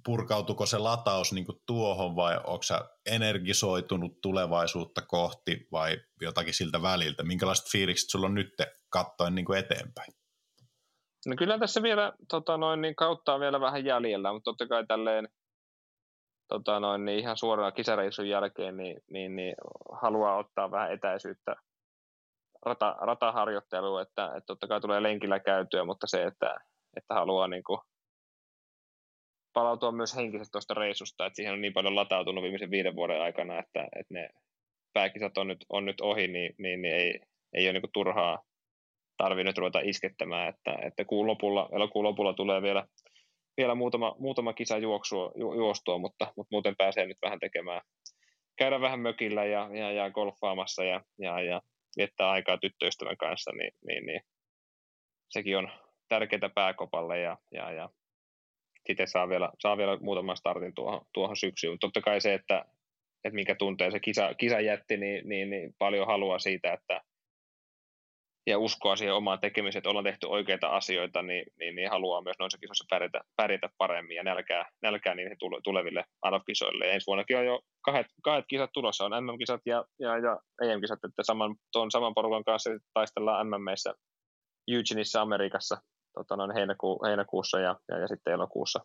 S2: purkautuko se lataus niin tuohon vai onko sä energisoitunut tulevaisuutta kohti vai jotakin siltä väliltä? Minkälaiset fiilikset sulla on nyt katsoen niin eteenpäin?
S3: No kyllä tässä vielä tota noin, niin kautta on vielä vähän jäljellä, mutta totta kai tälleen tota noin, niin ihan suoraan kisareissun jälkeen niin, niin, niin, haluaa ottaa vähän etäisyyttä rata, rataharjoitteluun, että, että totta kai tulee lenkillä käytyä, mutta se, että, että haluaa niin kuin palautua myös henkisesti tuosta reissusta, että siihen on niin paljon latautunut viimeisen viiden vuoden aikana, että, että ne pääkisat on nyt, on nyt ohi, niin, niin, niin ei, ei ole niin kuin turhaa tarvinnut ruveta iskettämään, että, että kuun lopulla, elokuun lopulla tulee vielä, vielä muutama, muutama kisa juoksua, ju, juostua, mutta, mutta muuten pääsee nyt vähän tekemään, käydä vähän mökillä ja, ja, ja golfaamassa ja, ja, ja viettää aikaa tyttöystävän kanssa, niin, niin, niin sekin on tärkeää pääkopalle ja, ja, ja sitten saa vielä, saa vielä muutaman startin tuohon, tuohon syksyyn. Totta kai se, että, että minkä tuntee se kisa, kisa jätti, niin, niin, niin paljon haluaa siitä, että ja uskoa siihen omaan tekemiseen, että ollaan tehty oikeita asioita, niin, niin, niin haluaa myös noissa kisoissa pärjätä, pärjätä paremmin ja nälkää, nälkää niihin tuleville ARF-kisoille. Ja ensi vuonnakin on jo kahdet, kahdet kisat tulossa, on MM-kisat ja, ja, ja EM-kisat, että saman, tuon saman porukan kanssa taistellaan MMissä Eugeneissa Amerikassa tota noin heinäku, heinäkuussa ja, ja, ja, sitten elokuussa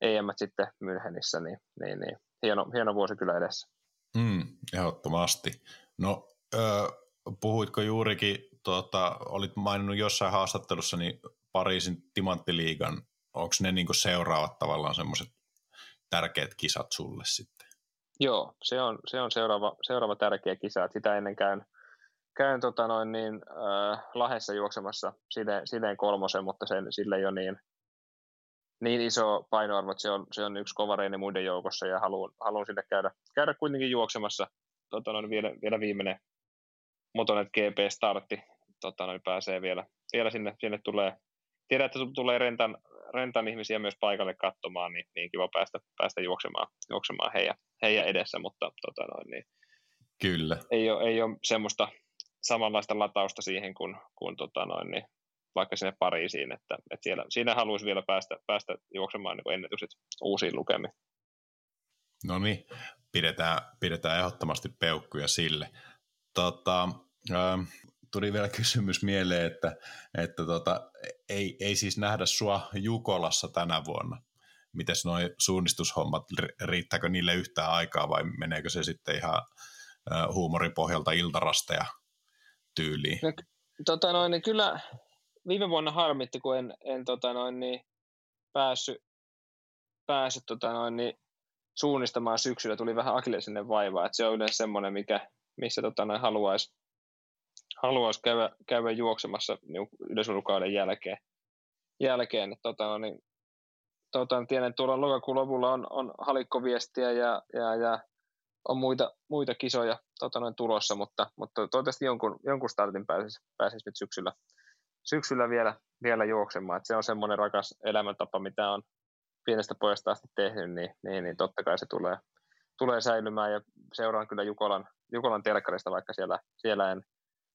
S3: EM sitten Münchenissä, niin, niin, niin hieno, hieno vuosi kyllä edessä.
S2: Mm, ehdottomasti. No, ö, puhuitko juurikin tuota, olit maininnut jossain haastattelussa niin Pariisin Timanttiliigan, onko ne niin seuraavat tavallaan semmoiset tärkeät kisat sulle sitten?
S3: Joo, se on, se on seuraava, seuraava tärkeä kisa. Sitä ennen käyn, käyn tota noin niin, äh, Lahessa juoksemassa sideen, sideen kolmosen, mutta sen, sille ei ole niin, niin iso painoarvo, että se on, se on yksi kovareinen muiden joukossa ja haluan, haluan sinne käydä, käydä kuitenkin juoksemassa tota noin, vielä, vielä viimeinen Motonet GP-startti tota, noin pääsee vielä, vielä sinne, sinne tulee, tiedän, että tulee rentan, rentan ihmisiä myös paikalle katsomaan, niin, niin kiva päästä, päästä juoksemaan, juoksemaan heidän, heidän edessä, mutta tota, noin, niin,
S2: Kyllä.
S3: Ei, ole, ei ole semmoista samanlaista latausta siihen kuin, kuin tota, noin, niin, vaikka sinne Pariisiin, että, että siellä, siinä haluaisi vielä päästä, päästä juoksemaan niin ennätykset uusiin lukemiin.
S2: No niin, pidetään, pidetään ehdottomasti peukkuja sille. Tota, ähm, tuli vielä kysymys mieleen, että, että tota, ei, ei siis nähdä sua Jukolassa tänä vuonna. Mites noin suunnistushommat, riittääkö niille yhtään aikaa vai meneekö se sitten ihan huumoripohjalta iltarasteja tyyliin? No,
S3: tota noin, niin kyllä viime vuonna harmitti, kun en, en tota noin, niin päässyt, päässyt tota noin, niin suunnistamaan syksyllä. Tuli vähän akillesinen vaiva, että se on yleensä semmoinen, mikä, missä tota noin, haluaisi haluaisi käydä, käydä juoksemassa niin yleisurkauden jälkeen. jälkeen että, tota, no, niin, tota, tiedän, että tuolla lokakuun lopulla on, on halikkoviestiä ja, ja, ja on muita, muita kisoja tota, noin tulossa, mutta, mutta toivottavasti jonkun, jonkun startin pääsisi, pääsisi nyt syksyllä, syksyllä vielä, vielä juoksemaan. että se on semmoinen rakas elämäntapa, mitä on pienestä pojasta asti tehnyt, niin, niin, niin totta kai se tulee, tulee säilymään ja seuraan kyllä Jukolan, Jukolan telkkarista, vaikka siellä, siellä en,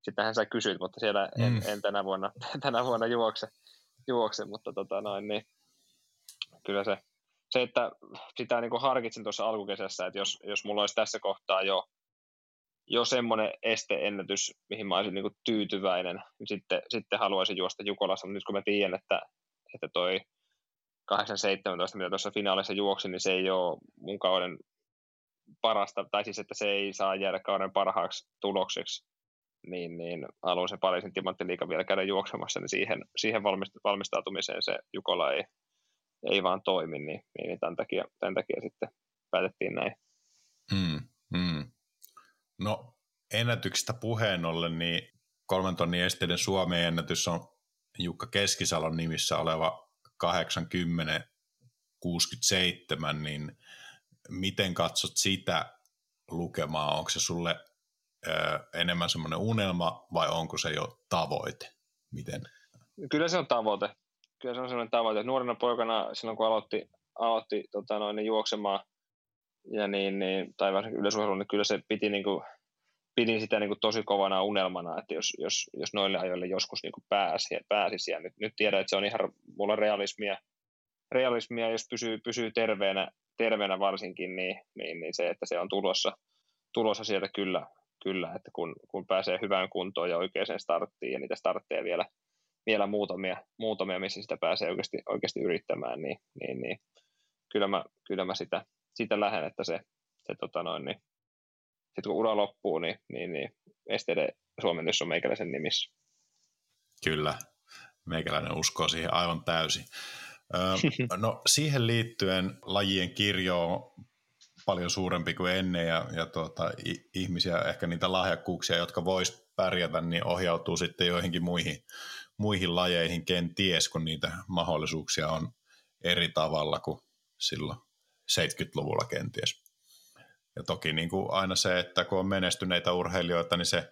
S3: sitähän sä kysyit, mutta siellä en, mm. en tänä, vuonna, tänä vuonna juokse, juokse mutta tota noin, niin kyllä se se, että sitä niin kuin harkitsin tuossa alkukesässä, että jos, jos mulla olisi tässä kohtaa jo, jo semmoinen esteennätys, mihin mä olisin niin kuin tyytyväinen, niin sitten, sitten haluaisin juosta Jukolassa, mutta nyt kun mä tiedän, että, että toi 8-17, mitä tuossa finaalissa juoksi, niin se ei ole mun kauden parasta, tai siis että se ei saa jäädä kauden parhaaksi tulokseksi, niin, niin haluan se Pariisin timanttiliiga vielä käydä juoksemassa, niin siihen, siihen valmistautumiseen se Jukola ei, ei vaan toimi, niin, niin tämän, takia, tämän takia sitten päätettiin näin.
S2: Hmm, hmm. No ennätyksistä puheen ollen, niin kolmen tonnin esteiden Suomen ennätys on Jukka Keskisalon nimissä oleva 80 67, niin miten katsot sitä lukemaa? Onko se sulle ö, enemmän semmoinen unelma vai onko se jo tavoite? Miten?
S3: Kyllä se on tavoite. Kyllä se on semmoinen tavoite. Nuorena poikana silloin kun aloitti, aloitti tota noin, niin juoksemaan ja niin, niin, tai varsinkin niin kyllä se piti niin kuin, pidin sitä niin kuin tosi kovana unelmana, että jos, jos, jos noille ajoille joskus niin kuin pääsi, pääsisi. Ja nyt, nyt tiedän, että se on ihan mulla realismia, realismia jos pysyy, pysyy terveenä, terveenä varsinkin, niin, niin, niin, se, että se on tulossa, tulossa sieltä kyllä, kyllä että kun, kun pääsee hyvään kuntoon ja oikeaan starttiin ja niitä startteja vielä, vielä muutamia, muutamia, missä sitä pääsee oikeasti, oikeasti yrittämään, niin, niin, niin kyllä mä, kyllä mä sitä, sitä lähden, että se, se tota noin, niin sitten kun ura loppuu, niin, niin, niin esteiden suomennus on meikäläisen nimissä.
S2: Kyllä, meikäläinen uskoo siihen aivan täysin. Öö, no siihen liittyen lajien kirjo on paljon suurempi kuin ennen ja, ja tuota, ihmisiä, ehkä niitä lahjakkuuksia, jotka vois pärjätä, niin ohjautuu sitten joihinkin muihin, muihin lajeihin kenties, kun niitä mahdollisuuksia on eri tavalla kuin silloin 70-luvulla kenties. Ja toki niin kuin aina se, että kun on menestyneitä urheilijoita, niin se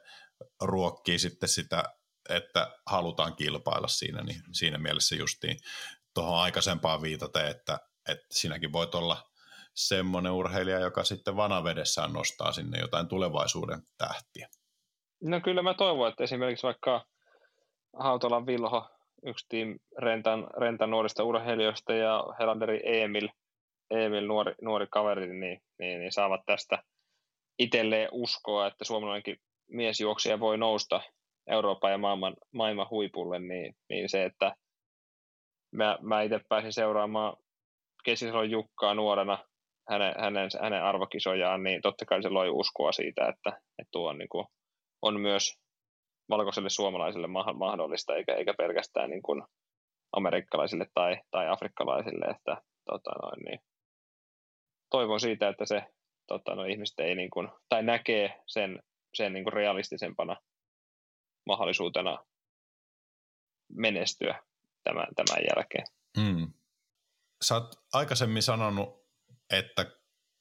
S2: ruokkii sitten sitä, että halutaan kilpailla siinä, niin siinä mielessä justiin tuohon aikaisempaan viitaten, että, että sinäkin voit olla semmoinen urheilija, joka sitten vanavedessään nostaa sinne jotain tulevaisuuden tähtiä.
S3: No kyllä mä toivon, että esimerkiksi vaikka Hautalan Vilho, yksi team Rentan, Rentan nuorista urheilijoista ja Helanderi Emil – Emil, nuori, nuori kaveri, niin, niin, niin saavat tästä itselleen uskoa, että suomalainenkin miesjuoksija voi nousta Euroopan ja maailman, maailman huipulle, niin, niin se, että mä, mä itse pääsin seuraamaan Keskisalon Jukkaa nuorena hänen, hänen, hänen arvokisojaan, niin totta kai se loi uskoa siitä, että, että tuo on, niin kuin, on myös valkoiselle suomalaisille mahdollista, eikä, eikä pelkästään niin kuin amerikkalaisille tai, tai afrikkalaisille, että tota noin, niin toivon siitä, että se tota, no, ihmiset ei niin kuin, tai näkee sen, sen niin kuin realistisempana mahdollisuutena menestyä tämän, tämän jälkeen.
S2: Mm. Sä oot aikaisemmin sanonut, että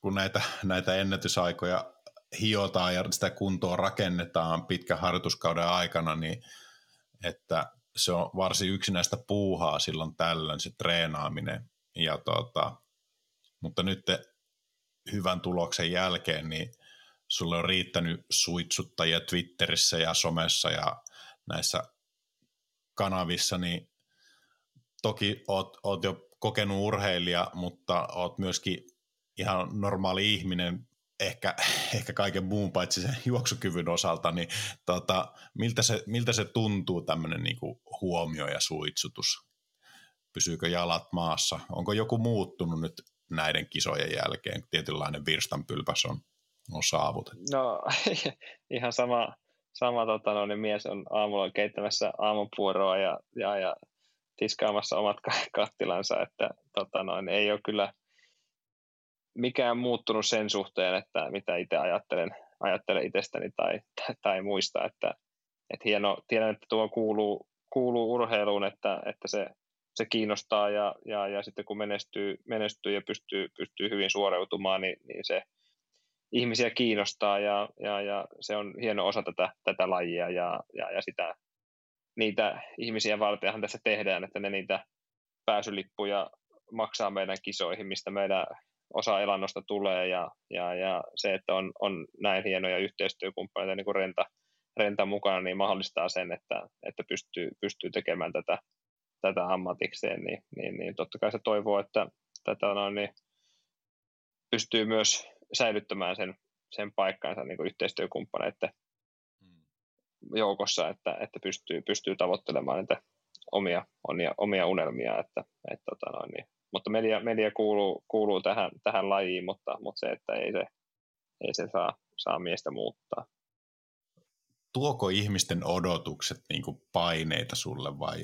S2: kun näitä, näitä ennätysaikoja hiotaan ja sitä kuntoa rakennetaan pitkän harjoituskauden aikana, niin että se on varsin yksinäistä puuhaa silloin tällöin se treenaaminen. Ja tota, mutta nyt hyvän tuloksen jälkeen, niin sulle on riittänyt suitsuttajia Twitterissä ja somessa ja näissä kanavissa, niin toki oot, oot jo kokenut urheilija, mutta oot myöskin ihan normaali ihminen, ehkä, ehkä kaiken muun paitsi sen juoksukyvyn osalta, niin tota, miltä, se, miltä se tuntuu tämmöinen niinku huomio ja suitsutus? Pysyykö jalat maassa? Onko joku muuttunut nyt näiden kisojen jälkeen, tietynlainen virstanpylväs on, on saavutettu?
S3: No ihan sama, sama tota, no, niin mies on aamulla keittämässä aamupuoroa ja, ja, ja tiskaamassa omat kattilansa, että tota, no, niin ei ole kyllä mikään muuttunut sen suhteen, että mitä itse ajattelen, ajattelen itsestäni tai, tai, muista, että, että hieno, tiedän, että tuo kuuluu, kuuluu urheiluun, että, että se se kiinnostaa ja, ja, ja sitten kun menestyy, menestyy ja pystyy, pystyy hyvin suoriutumaan, niin, niin se ihmisiä kiinnostaa ja, ja, ja se on hieno osa tätä, tätä lajia ja, ja, ja sitä, niitä ihmisiä vartenhan tässä tehdään, että ne niitä pääsylippuja maksaa meidän kisoihin, mistä meidän osa elannosta tulee ja, ja, ja se, että on, on näin hienoja yhteistyökumppaneita niin kuin Renta, Renta mukana, niin mahdollistaa sen, että, että pystyy, pystyy tekemään tätä, tätä ammatikseen, niin, niin, niin totta kai se toivoo, että tätä no, niin pystyy myös säilyttämään sen, sen paikkansa niin kuin yhteistyökumppaneiden mm. joukossa, että, että pystyy, pystyy tavoittelemaan niitä omia, omia, omia unelmia. Että, että, tota no, niin. Mutta media, media kuuluu, kuuluu tähän, tähän lajiin, mutta, mutta se, että ei se, ei se saa, saa miestä muuttaa
S2: tuoko ihmisten odotukset niin kuin paineita sulle vai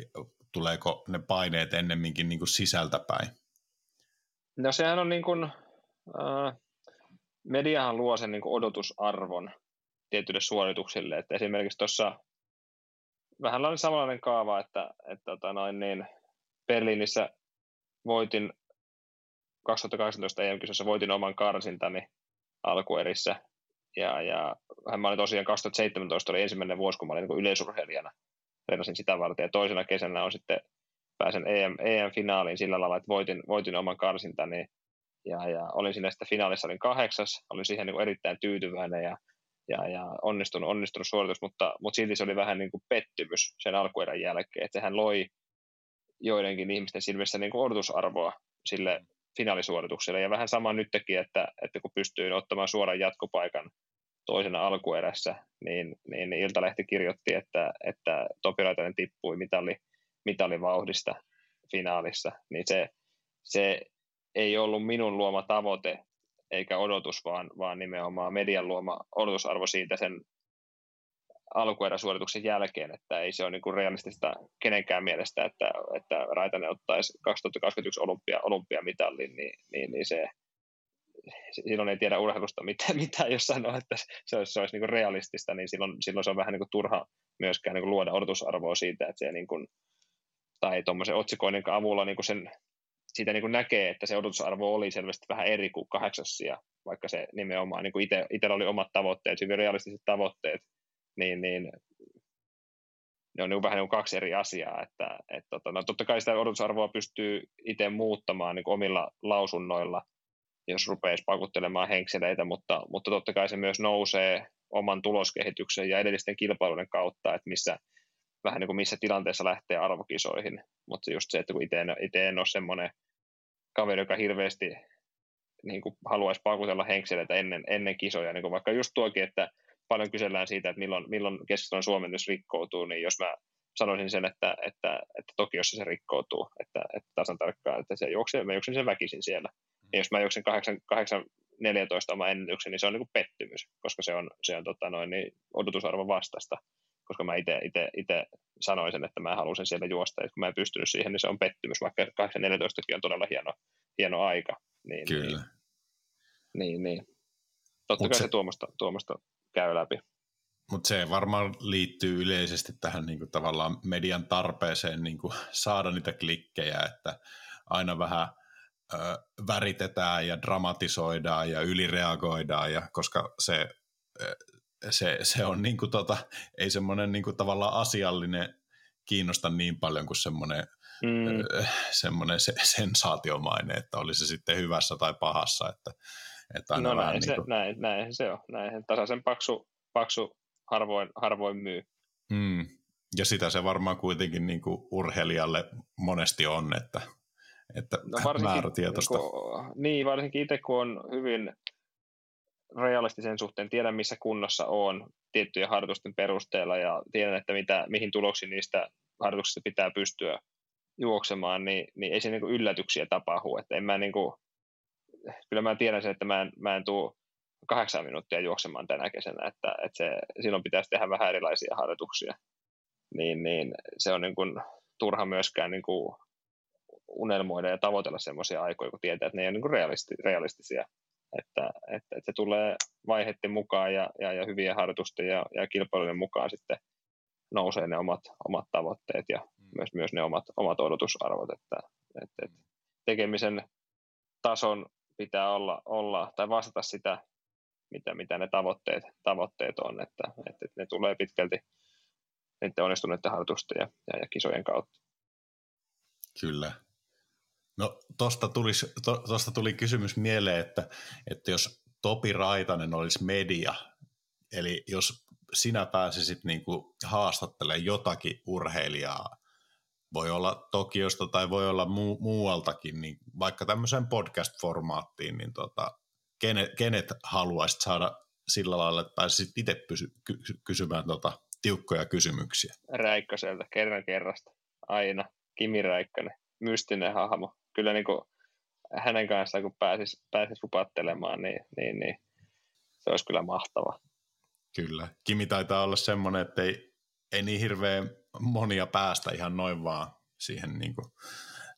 S2: tuleeko ne paineet ennemminkin niin kuin sisältäpäin?
S3: No sehän on niin kuin, äh, mediahan luo sen niin kuin odotusarvon tietyille suorituksille, että esimerkiksi tuossa vähän samanlainen kaava, että, että tota noin, niin Berliinissä voitin 2018 EM-kisossa voitin oman karsintani alkuerissä. Ja, ja mä olin tosiaan 2017 oli ensimmäinen vuosi, kun mä olin niin yleisurheilijana. Treenasin sitä varten. Ja toisena kesänä on sitten pääsen EM, EM-finaaliin sillä lailla, että voitin, voitin oman karsintani ja, ja olin siinä sitten finaalissa olin kahdeksas, olin siihen niin erittäin tyytyväinen ja, ja, ja onnistunut, onnistunut suoritus, mutta, mutta silti se oli vähän niin kuin pettymys sen alkuerän jälkeen, että sehän loi joidenkin ihmisten silmissä niin kuin odotusarvoa sille finaalisuoritukselle. Ja vähän sama nyt teki, että, että kun pystyin ottamaan suoran jatkopaikan toisena alkuerässä, niin, niin Iltalehti kirjoitti, että, että Topi Raitanen tippui mitali, mitalivauhdista finaalissa, niin se, se ei ollut minun luoma tavoite eikä odotus, vaan, vaan nimenomaan median luoma odotusarvo siitä sen alkueräsuorituksen jälkeen, että ei se ole niin realistista kenenkään mielestä, että, että Raitanen ottaisi 2021 olympia, olympiamitalin, niin, niin, niin se, silloin ei tiedä urheilusta mitään, mitään jos sanoo, että se olisi, se olisi niin realistista, niin silloin, silloin se on vähän niin kuin turha myöskään niin kuin luoda odotusarvoa siitä, että se niin kuin, tai tuommoisen otsikoinnin avulla niin kuin sen, siitä niin kuin näkee, että se odotusarvo oli selvästi vähän eri kuin kahdeksas vaikka se nimenomaan niin ite, itsellä oli omat tavoitteet, hyvin realistiset tavoitteet, niin, niin ne on niin vähän niin kaksi eri asiaa. Että, et, tota, no, totta kai sitä odotusarvoa pystyy itse muuttamaan niin omilla lausunnoilla, jos rupeaisi pakuttelemaan henkseleitä, mutta, mutta totta kai se myös nousee oman tuloskehityksen ja edellisten kilpailujen kautta, että missä, vähän niin kuin missä tilanteessa lähtee arvokisoihin. Mutta just se, että kun itse en, itse en ole semmoinen kaveri, joka hirveästi niin kuin haluaisi pakutella henkseleitä ennen, ennen kisoja, niin kuin vaikka just tuokin, että paljon kysellään siitä, että milloin, milloin keskityn suomennus rikkoutuu, niin jos mä sanoisin sen, että, että, että Tokiossa se rikkoutuu, että, että tasan tarkkaan, että se juoksee, mä juoksen sen väkisin siellä. Ja jos mä juoksen 8, 8 14 oma ennätyksen, niin se on niin kuin pettymys, koska se on, se on tota noin, niin odotusarvon vastasta, koska mä itse sanoisin, että mä halusin siellä juosta, ja kun mä en pystynyt siihen, niin se on pettymys, vaikka 8 14 on todella hieno, hieno aika. Niin,
S2: Kyllä.
S3: Niin, niin. niin. Totta Mut kai se, se tuomasta, tuomasta käy läpi.
S2: Mutta se varmaan liittyy yleisesti tähän niin kuin, tavallaan median tarpeeseen niin kuin, saada niitä klikkejä, että aina vähän ö, väritetään ja dramatisoidaan ja ylireagoidaan, ja, koska se, se, se on niin kuin, tota, ei semmoinen niin kuin, tavallaan asiallinen kiinnosta niin paljon kuin semmoinen mm. semmoinen se, sensaatiomaine, että oli se sitten hyvässä tai pahassa, että
S3: että no näin, niin se, kuin... näin, näin se on. Näin. Tasaisen paksu, paksu harvoin, harvoin myy.
S2: Mm. Ja sitä se varmaan kuitenkin niin kuin urheilijalle monesti on, että, että no määrätietoista.
S3: Niin, kuin, niin, varsinkin itse kun on hyvin realistisen suhteen, tiedän missä kunnossa on tiettyjen harjoitusten perusteella ja tiedän, että mitä, mihin tuloksiin niistä harjoituksista pitää pystyä juoksemaan, niin, niin ei se niin yllätyksiä tapahdu. Että en mä niin kuin, kyllä mä tiedän sen, että mä en, mä en tule kahdeksan minuuttia juoksemaan tänä kesänä, että, että se, silloin pitäisi tehdä vähän erilaisia harjoituksia. Niin, niin se on niin kuin turha myöskään niin kuin unelmoida ja tavoitella sellaisia aikoja, kun tietää, että ne ei ole niin kuin realisti, realistisia. Että, että, että se tulee vaiheiden mukaan ja, ja, ja hyvien harjoitusten ja, ja kilpailujen mukaan sitten nousee ne omat, omat tavoitteet ja mm. myös, myös ne omat, omat odotusarvot. Että, että, että tekemisen tason pitää olla, olla tai vastata sitä, mitä, mitä ne tavoitteet, tavoitteet on, että, että ne tulee pitkälti niiden onnistuneiden harjoitusten ja, ja, ja kisojen kautta.
S2: Kyllä. No tuosta to, tosta tuli kysymys mieleen, että, että jos Topi Raitanen olisi media, eli jos sinä pääsisit niin kuin haastattelemaan jotakin urheilijaa voi olla Tokiosta tai voi olla mu- muualtakin, niin vaikka tämmöiseen podcast-formaattiin, niin tota, kenet, kenet haluaisit saada sillä lailla, että pääsisit itse pysy- ky- kysymään tota, tiukkoja kysymyksiä?
S3: Räikköseltä, kerran kerrasta, aina. Kimi Räikkönen, mystinen hahmo. Kyllä niin kuin hänen kanssaan, kun pääsis, pääsis rupattelemaan, niin, niin, niin se olisi kyllä mahtava.
S2: Kyllä. Kimi taitaa olla semmoinen, että ei, ei niin hirveän monia päästä ihan noin vaan siihen niin kuin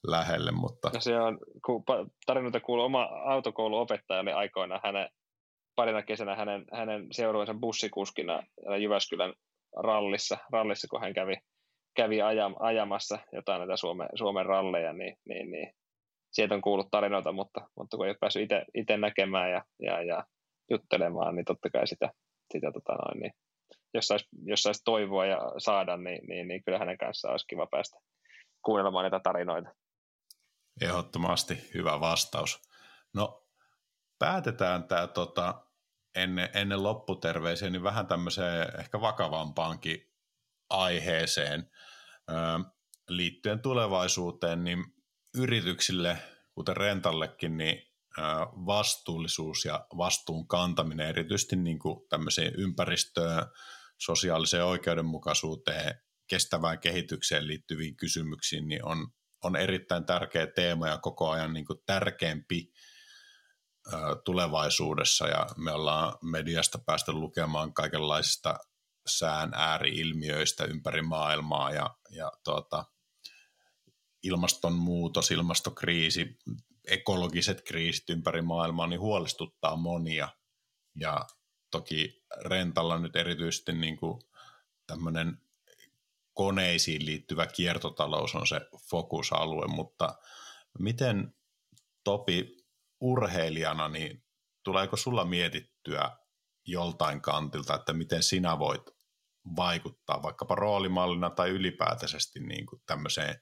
S2: lähelle. Mutta...
S3: No se on, kun tarinoita kuuluu oma autokouluopettaja oli aikoinaan hänen, parina kesänä hänen, hänen seurueensa bussikuskina Jyväskylän rallissa, rallissa kun hän kävi, kävi ajam, ajamassa jotain näitä Suomen, Suomen ralleja, niin, niin, niin sieltä on kuullut tarinoita, mutta, mutta kun ei ole päässyt itse näkemään ja, ja, ja juttelemaan, niin totta kai sitä, sitä tota noin, niin jos saisi, jos saisi toivoa ja saada, niin, niin, niin kyllä hänen kanssaan olisi kiva päästä kuunnelemaan niitä tarinoita.
S2: Ehdottomasti hyvä vastaus. No päätetään tämä tota, ennen, ennen lopputerveisiä niin vähän tämmöiseen ehkä vakavampaankin aiheeseen öö, liittyen tulevaisuuteen, niin yrityksille, kuten Rentallekin, niin vastuullisuus ja vastuun kantaminen erityisesti niin kuin tämmöiseen ympäristöön, sosiaaliseen oikeudenmukaisuuteen, kestävään kehitykseen liittyviin kysymyksiin, niin on, on erittäin tärkeä teema ja koko ajan niin kuin tärkeämpi tulevaisuudessa ja me ollaan mediasta päästä lukemaan kaikenlaisista sään ääriilmiöistä ympäri maailmaa ja, ja tuota, ilmastonmuutos, ilmastokriisi, ekologiset kriisit ympäri maailmaa, niin huolestuttaa monia. Ja toki rentalla nyt erityisesti niin kuin tämmöinen koneisiin liittyvä kiertotalous on se fokusalue, mutta miten Topi urheilijana, niin tuleeko sulla mietittyä joltain kantilta, että miten sinä voit vaikuttaa vaikkapa roolimallina tai ylipäätäisesti niin kuin tämmöiseen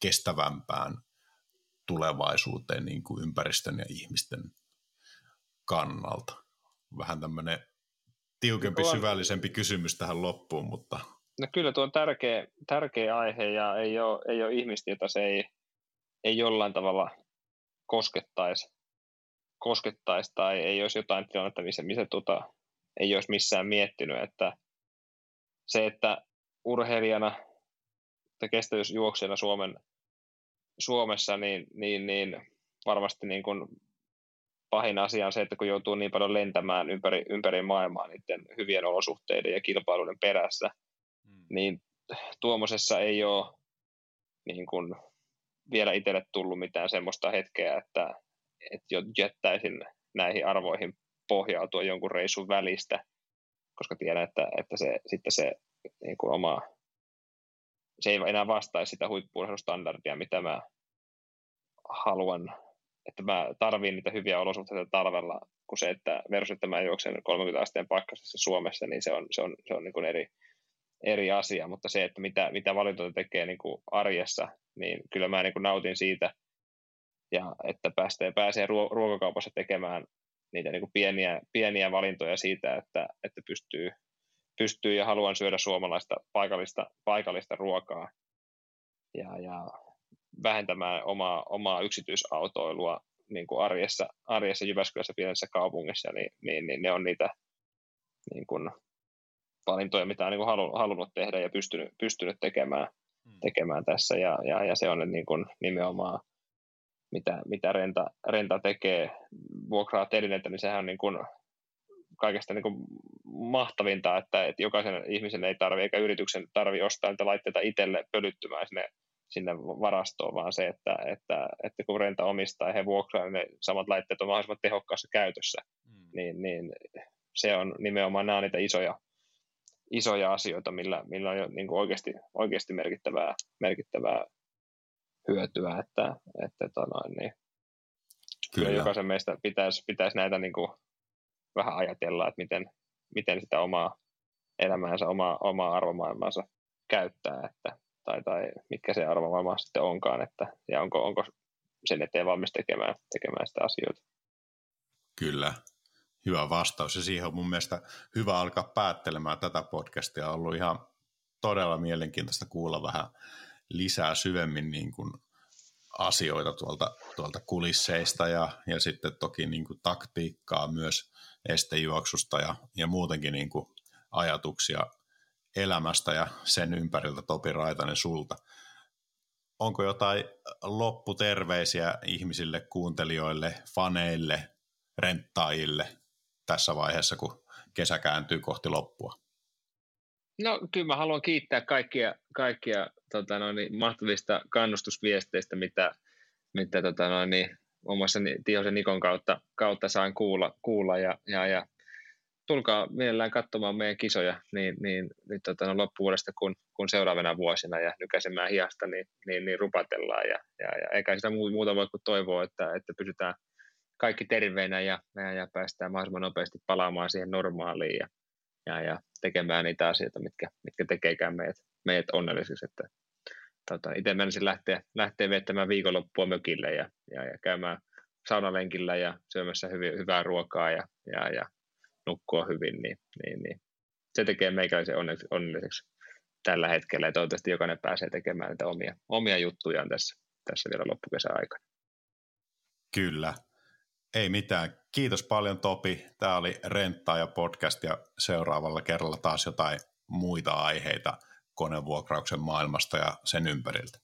S2: kestävämpään tulevaisuuteen niin kuin ympäristön ja ihmisten kannalta. Vähän tämmöinen tiukempi, tuo syvällisempi kysymys tähän loppuun, mutta...
S3: No kyllä tuo on tärkeä, tärkeä aihe ja ei ole, ei ole ihmistä, jota se ei, ei jollain tavalla koskettaisi, koskettaisi tai ei olisi jotain tilannetta, missä, missä tuota, ei olisi missään miettinyt, että se, että urheilijana tai kestävyysjuoksijana Suomen Suomessa, niin, niin, niin varmasti niin kuin pahin asia on se, että kun joutuu niin paljon lentämään ympäri, ympäri maailmaa niiden hyvien olosuhteiden ja kilpailuiden perässä, mm. niin tuommoisessa ei ole niin kuin vielä itselle tullut mitään semmoista hetkeä, että, että jättäisin näihin arvoihin pohjautua jonkun reissun välistä, koska tiedän, että, että se, sitten se niin kuin oma se ei enää vastaisi sitä huippuurheilustandardia, mitä mä haluan, että mä tarviin niitä hyviä olosuhteita talvella, kun se, että versus, että mä juoksen 30 asteen pakkasessa Suomessa, niin se on, se on, se on niin kuin eri, eri asia, mutta se, että mitä, mitä valintoja tekee niin kuin arjessa, niin kyllä mä niin kuin nautin siitä, ja että pääsee, pääsee ruokakaupassa tekemään niitä niin kuin pieniä, pieniä valintoja siitä, että, että pystyy pystyy ja haluan syödä suomalaista paikallista, paikallista ruokaa. Ja, ja vähentämään omaa, omaa yksityisautoilua niin kuin arjessa, arjessa Jyväskylässä pienessä kaupungissa, niin, niin, niin ne on niitä niin kuin, valintoja, mitä olen niin kuin halunnut tehdä ja pystynyt, pystynyt tekemään, hmm. tekemään tässä. Ja, ja, ja se on niin kuin nimenomaan, mitä, mitä renta, renta tekee, vuokraa telineitä, niin sehän on niin kuin kaikesta niin kuin mahtavinta, että, että jokaisen ihmisen ei tarvitse eikä yrityksen tarvitse ostaa niitä laitteita itselle pölyttymään sinne, sinne varastoon, vaan se, että, että, että kun renta omistaa ja he vuokraa, niin ne samat laitteet on mahdollisimman tehokkaassa käytössä, mm. niin, niin se on nimenomaan nämä on niitä isoja, isoja asioita, millä, millä on jo niin kuin oikeasti, oikeasti merkittävää, merkittävää hyötyä, että, että tota niin, Kyllä. jokaisen meistä pitäisi, pitäisi näitä niin kuin vähän ajatella, että miten, miten sitä omaa elämäänsä, omaa, omaa arvomaailmaansa käyttää, että, tai, tai mitkä se arvomaailma sitten onkaan, että, ja onko, onko sen eteen valmis tekemään, tekemään sitä asioita.
S2: Kyllä, hyvä vastaus, ja siihen on mun mielestä hyvä alkaa päättelemään tätä podcastia. On ollut ihan todella mielenkiintoista kuulla vähän lisää syvemmin niin kuin asioita tuolta, tuolta kulisseista ja, ja sitten toki niin kuin taktiikkaa myös estejuoksusta ja, ja muutenkin niin kuin ajatuksia elämästä ja sen ympäriltä Topi Raitanen sulta. Onko jotain lopputerveisiä ihmisille, kuuntelijoille, faneille, renttaajille tässä vaiheessa, kun kesä kääntyy kohti loppua?
S3: No kyllä mä haluan kiittää kaikkia, kaikkia tota noin, mahtavista kannustusviesteistä, mitä, mitä tota noin, muassa Tihosen Nikon kautta, kautta saan kuulla, kuulla ja, ja, ja tulkaa mielellään katsomaan meidän kisoja niin, niin nyt tota, no, loppuvuodesta kuin, kuin seuraavana vuosina ja nykäisemään hiasta, niin, niin, niin rupatellaan. Ja, ja, ja eikä sitä muuta voi kuin toivoa, että, että pysytään kaikki terveinä ja, ja, ja päästään mahdollisimman nopeasti palaamaan siihen normaaliin ja, ja, ja tekemään niitä asioita, mitkä, mitkä tekeekään meidät, meidät onnellisiksi. Että, tota, itse menisin lähteä, lähteä viettämään viikonloppua mökille ja, ja, ja käymään saunalenkillä ja syömässä hyvää ruokaa ja, ja, ja nukkua hyvin, niin, niin, niin se tekee meikäläisen onnelliseksi tällä hetkellä ja toivottavasti jokainen pääsee tekemään niitä omia, omia juttujaan tässä, tässä vielä loppukesän aikana.
S2: Kyllä. Ei mitään. Kiitos paljon Topi. Tämä oli Renttaa ja podcast ja seuraavalla kerralla taas jotain muita aiheita konevuokrauksen maailmasta ja sen ympäriltä.